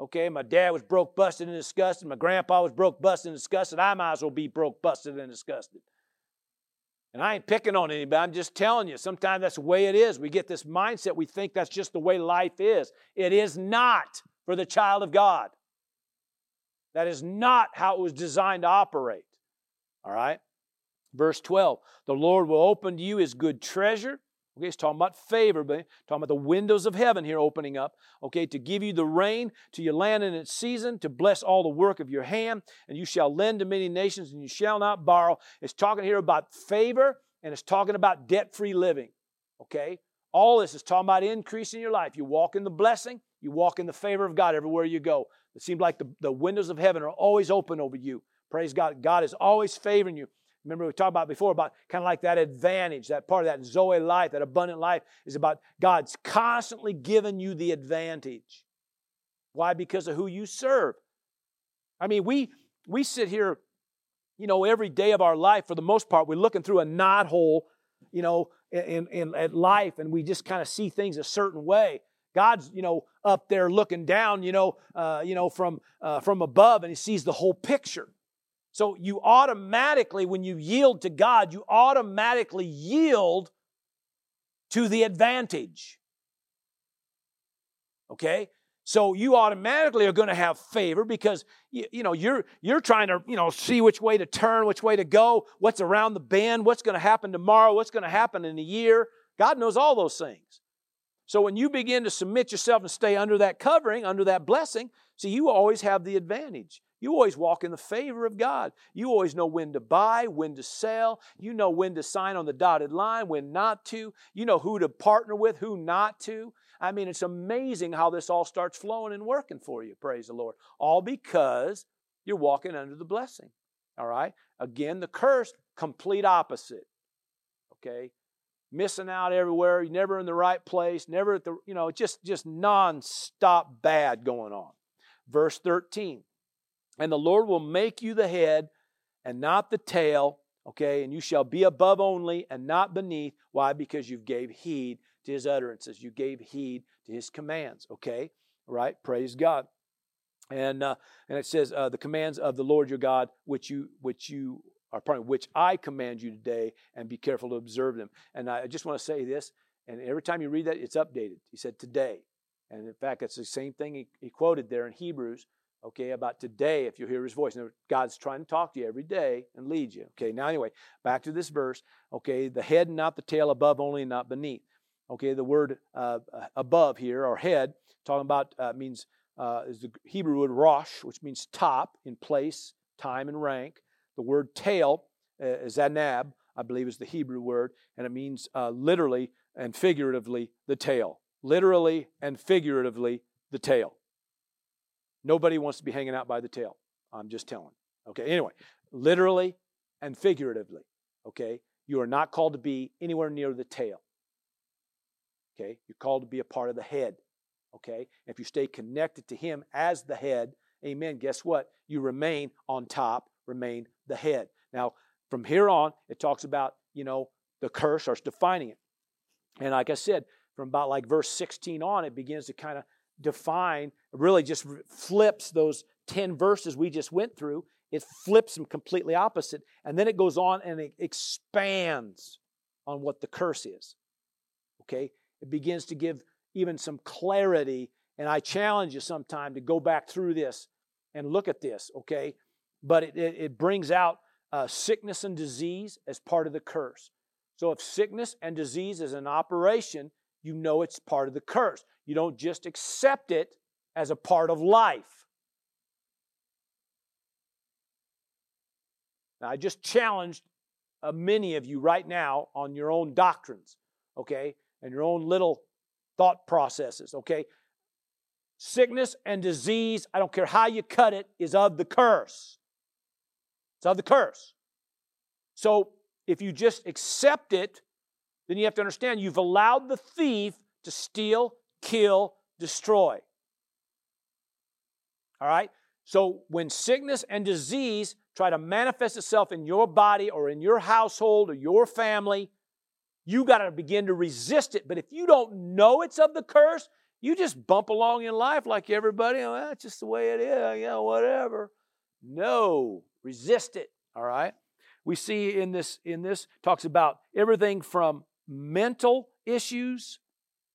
Speaker 1: Okay, my dad was broke, busted, and disgusted. My grandpa was broke, busted, and disgusted. I might as well be broke, busted, and disgusted. And I ain't picking on anybody. I'm just telling you, sometimes that's the way it is. We get this mindset, we think that's just the way life is. It is not for the child of God. That is not how it was designed to operate. All right? Verse 12 The Lord will open to you his good treasure. Okay, he's talking about favor, but talking about the windows of heaven here opening up. Okay, to give you the rain to your land in its season, to bless all the work of your hand, and you shall lend to many nations, and you shall not borrow. It's talking here about favor, and it's talking about debt free living. Okay, all this is talking about increasing your life. You walk in the blessing, you walk in the favor of God everywhere you go. It seems like the, the windows of heaven are always open over you. Praise God. God is always favoring you. Remember, we talked about before about kind of like that advantage, that part of that Zoe life, that abundant life is about God's constantly giving you the advantage. Why? Because of who you serve. I mean, we we sit here, you know, every day of our life, for the most part, we're looking through a knothole, you know, in, in at life, and we just kind of see things a certain way. God's, you know, up there looking down, you know, uh, you know, from uh, from above, and He sees the whole picture. So you automatically, when you yield to God, you automatically yield to the advantage. Okay? So you automatically are going to have favor because you, you, know you're you're trying to you know see which way to turn, which way to go, what's around the bend, what's going to happen tomorrow, what's going to happen in a year. God knows all those things. So when you begin to submit yourself and stay under that covering, under that blessing, see you always have the advantage. You always walk in the favor of God. You always know when to buy, when to sell. You know when to sign on the dotted line, when not to. You know who to partner with, who not to. I mean, it's amazing how this all starts flowing and working for you, praise the Lord. All because you're walking under the blessing. All right? Again, the curse, complete opposite. Okay? Missing out everywhere, you're never in the right place, never at the, you know, just just non-stop bad going on. Verse 13 and the Lord will make you the head and not the tail, okay? And you shall be above only and not beneath. Why? Because you gave heed to his utterances. You gave heed to his commands, okay? Right? Praise God. And uh, and it says uh, the commands of the Lord your God, which you which you are pardon, which I command you today, and be careful to observe them. And I just want to say this, and every time you read that, it's updated. He said today, and in fact, it's the same thing he, he quoted there in Hebrews okay, about today if you hear his voice. Now, God's trying to talk to you every day and lead you. Okay, now anyway, back to this verse. Okay, the head and not the tail, above only and not beneath. Okay, the word uh, above here, or head, talking about uh, means uh, is the Hebrew word rosh, which means top in place, time, and rank. The word tail uh, is anab, I believe is the Hebrew word, and it means uh, literally and figuratively the tail. Literally and figuratively the tail. Nobody wants to be hanging out by the tail. I'm just telling. Okay, anyway, literally and figuratively, okay, you are not called to be anywhere near the tail. Okay, you're called to be a part of the head. Okay, if you stay connected to Him as the head, amen, guess what? You remain on top, remain the head. Now, from here on, it talks about, you know, the curse starts defining it. And like I said, from about like verse 16 on, it begins to kind of define, really just flips those 10 verses we just went through. It flips them completely opposite. And then it goes on and it expands on what the curse is. Okay? It begins to give even some clarity. And I challenge you sometime to go back through this and look at this, okay? But it, it, it brings out uh, sickness and disease as part of the curse. So if sickness and disease is an operation, you know it's part of the curse. You don't just accept it as a part of life. Now, I just challenged uh, many of you right now on your own doctrines, okay, and your own little thought processes, okay? Sickness and disease, I don't care how you cut it, is of the curse. It's of the curse. So if you just accept it, then you have to understand you've allowed the thief to steal, kill, destroy. All right? So when sickness and disease try to manifest itself in your body or in your household or your family, you got to begin to resist it. But if you don't know it's of the curse, you just bump along in life like everybody. Oh, that's just the way it is. Yeah, whatever. No, resist it. All right. We see in this in this talks about everything from mental issues,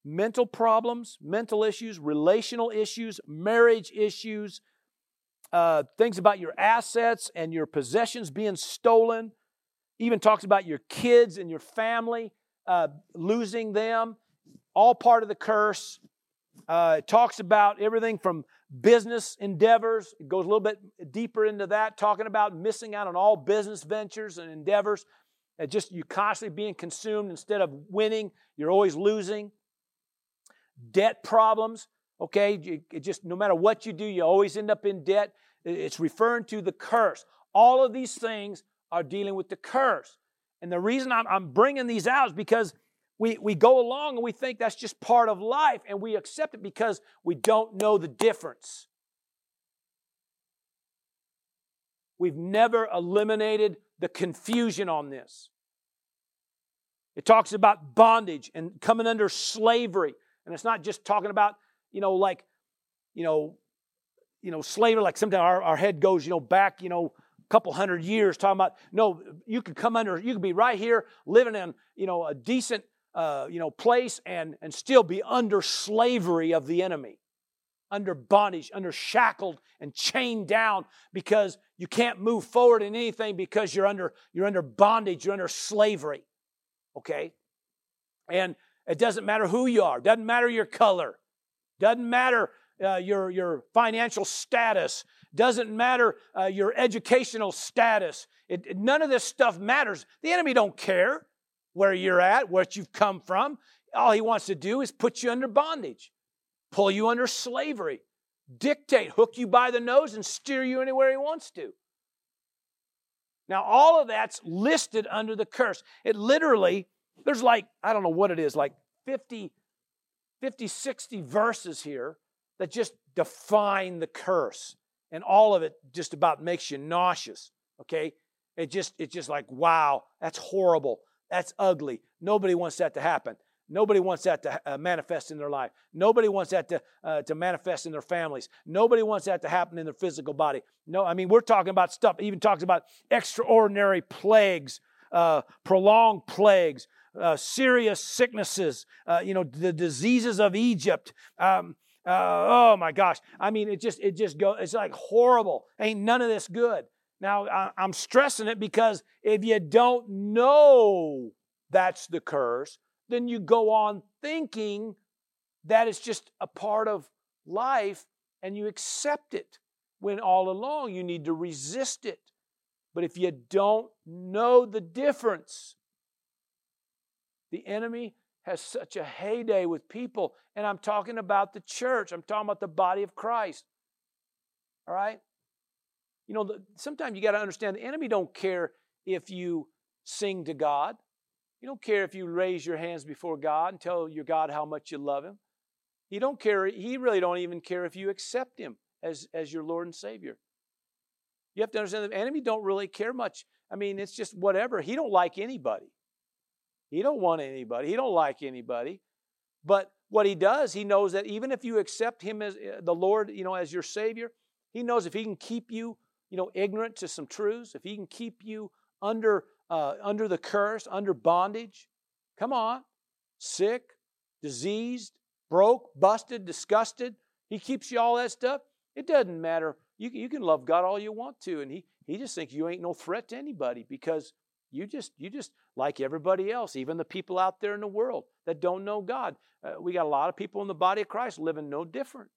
Speaker 1: mental problems, mental issues, relational issues, marriage issues, uh, things about your assets and your possessions being stolen. Even talks about your kids and your family uh, losing them. All part of the curse. Uh, it talks about everything from business endeavors. It goes a little bit deeper into that, talking about missing out on all business ventures and endeavors. It just you constantly being consumed instead of winning, you're always losing. Debt problems. Okay, it just no matter what you do, you always end up in debt. It's referring to the curse. All of these things are dealing with the curse. And the reason I'm, I'm bringing these out is because we, we go along and we think that's just part of life and we accept it because we don't know the difference. We've never eliminated the confusion on this. It talks about bondage and coming under slavery. And it's not just talking about, you know, like, you know, you know, slavery, like sometimes our, our head goes, you know, back, you know, a couple hundred years talking about, no, you could come under, you could be right here living in, you know, a decent uh, you know, place and, and still be under slavery of the enemy, under bondage, under shackled and chained down because you can't move forward in anything because you're under, you're under bondage, you're under slavery. Okay? And it doesn't matter who you are, doesn't matter your color, doesn't matter uh, your, your financial status, doesn't matter uh, your educational status. It, it, none of this stuff matters. The enemy don't care where you're at, what you've come from. All he wants to do is put you under bondage, pull you under slavery, dictate, hook you by the nose, and steer you anywhere he wants to. Now, all of that's listed under the curse. It literally, there's like, I don't know what it is, like 50, 50, 60 verses here that just define the curse. And all of it just about makes you nauseous. Okay? It just, it's just like, wow, that's horrible. That's ugly. Nobody wants that to happen. Nobody wants that to uh, manifest in their life. Nobody wants that to, uh, to manifest in their families. Nobody wants that to happen in their physical body. No, I mean, we're talking about stuff, even talks about extraordinary plagues, uh, prolonged plagues, uh, serious sicknesses, uh, you know, the diseases of Egypt. Um, uh, oh my gosh. I mean, it just, it just goes, it's like horrible. Ain't none of this good. Now, I'm stressing it because if you don't know that's the curse, then you go on thinking that it's just a part of life and you accept it when all along you need to resist it. But if you don't know the difference, the enemy has such a heyday with people. And I'm talking about the church, I'm talking about the body of Christ. All right? You know, sometimes you got to understand the enemy don't care if you sing to God. You don't care if you raise your hands before God and tell your God how much you love him. He don't care, he really don't even care if you accept him as, as your Lord and Savior. You have to understand the enemy don't really care much. I mean, it's just whatever. He don't like anybody. He don't want anybody. He don't like anybody. But what he does, he knows that even if you accept him as uh, the Lord, you know, as your Savior, he knows if he can keep you you know, ignorant to some truths, if he can keep you under, uh, under the curse, under bondage, come on, sick, diseased, broke, busted, disgusted, he keeps you all that stuff. It doesn't matter. You, you can love God all you want to, and he, he just thinks you ain't no threat to anybody because you just you just like everybody else, even the people out there in the world that don't know God. Uh, we got a lot of people in the body of Christ living no different.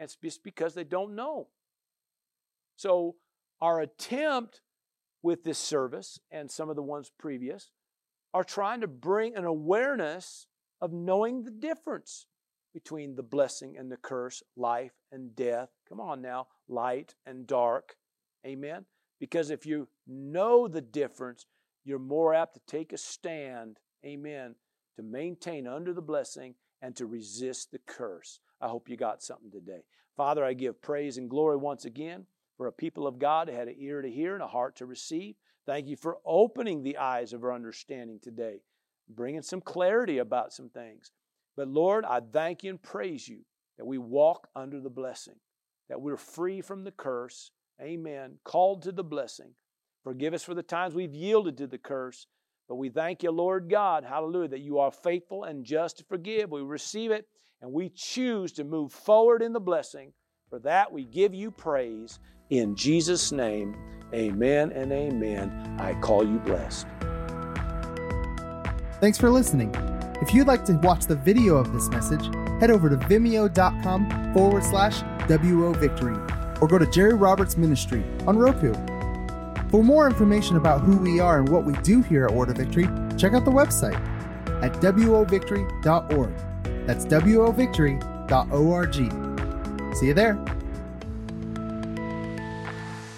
Speaker 1: it's just because they don't know. So, our attempt with this service and some of the ones previous are trying to bring an awareness of knowing the difference between the blessing and the curse, life and death. Come on now, light and dark. Amen. Because if you know the difference, you're more apt to take a stand, amen, to maintain under the blessing and to resist the curse. I hope you got something today. Father, I give praise and glory once again for a people of God who had an ear to hear and a heart to receive. Thank you for opening the eyes of our understanding today, bringing some clarity about some things. But Lord, I thank you and praise you that we walk under the blessing, that we're free from the curse. Amen. Called to the blessing. Forgive us for the times we've yielded to the curse. But we thank you, Lord God, hallelujah, that you are faithful and just to forgive. We receive it and we choose to move forward in the blessing. For that we give you praise. In Jesus' name, amen and amen. I call you blessed.
Speaker 2: Thanks for listening. If you'd like to watch the video of this message, head over to vimeo.com forward slash WO Victory or go to Jerry Roberts Ministry on Roku. For more information about who we are and what we do here at Word of Victory, check out the website at wovictory.org. That's wovictory.org. See you there.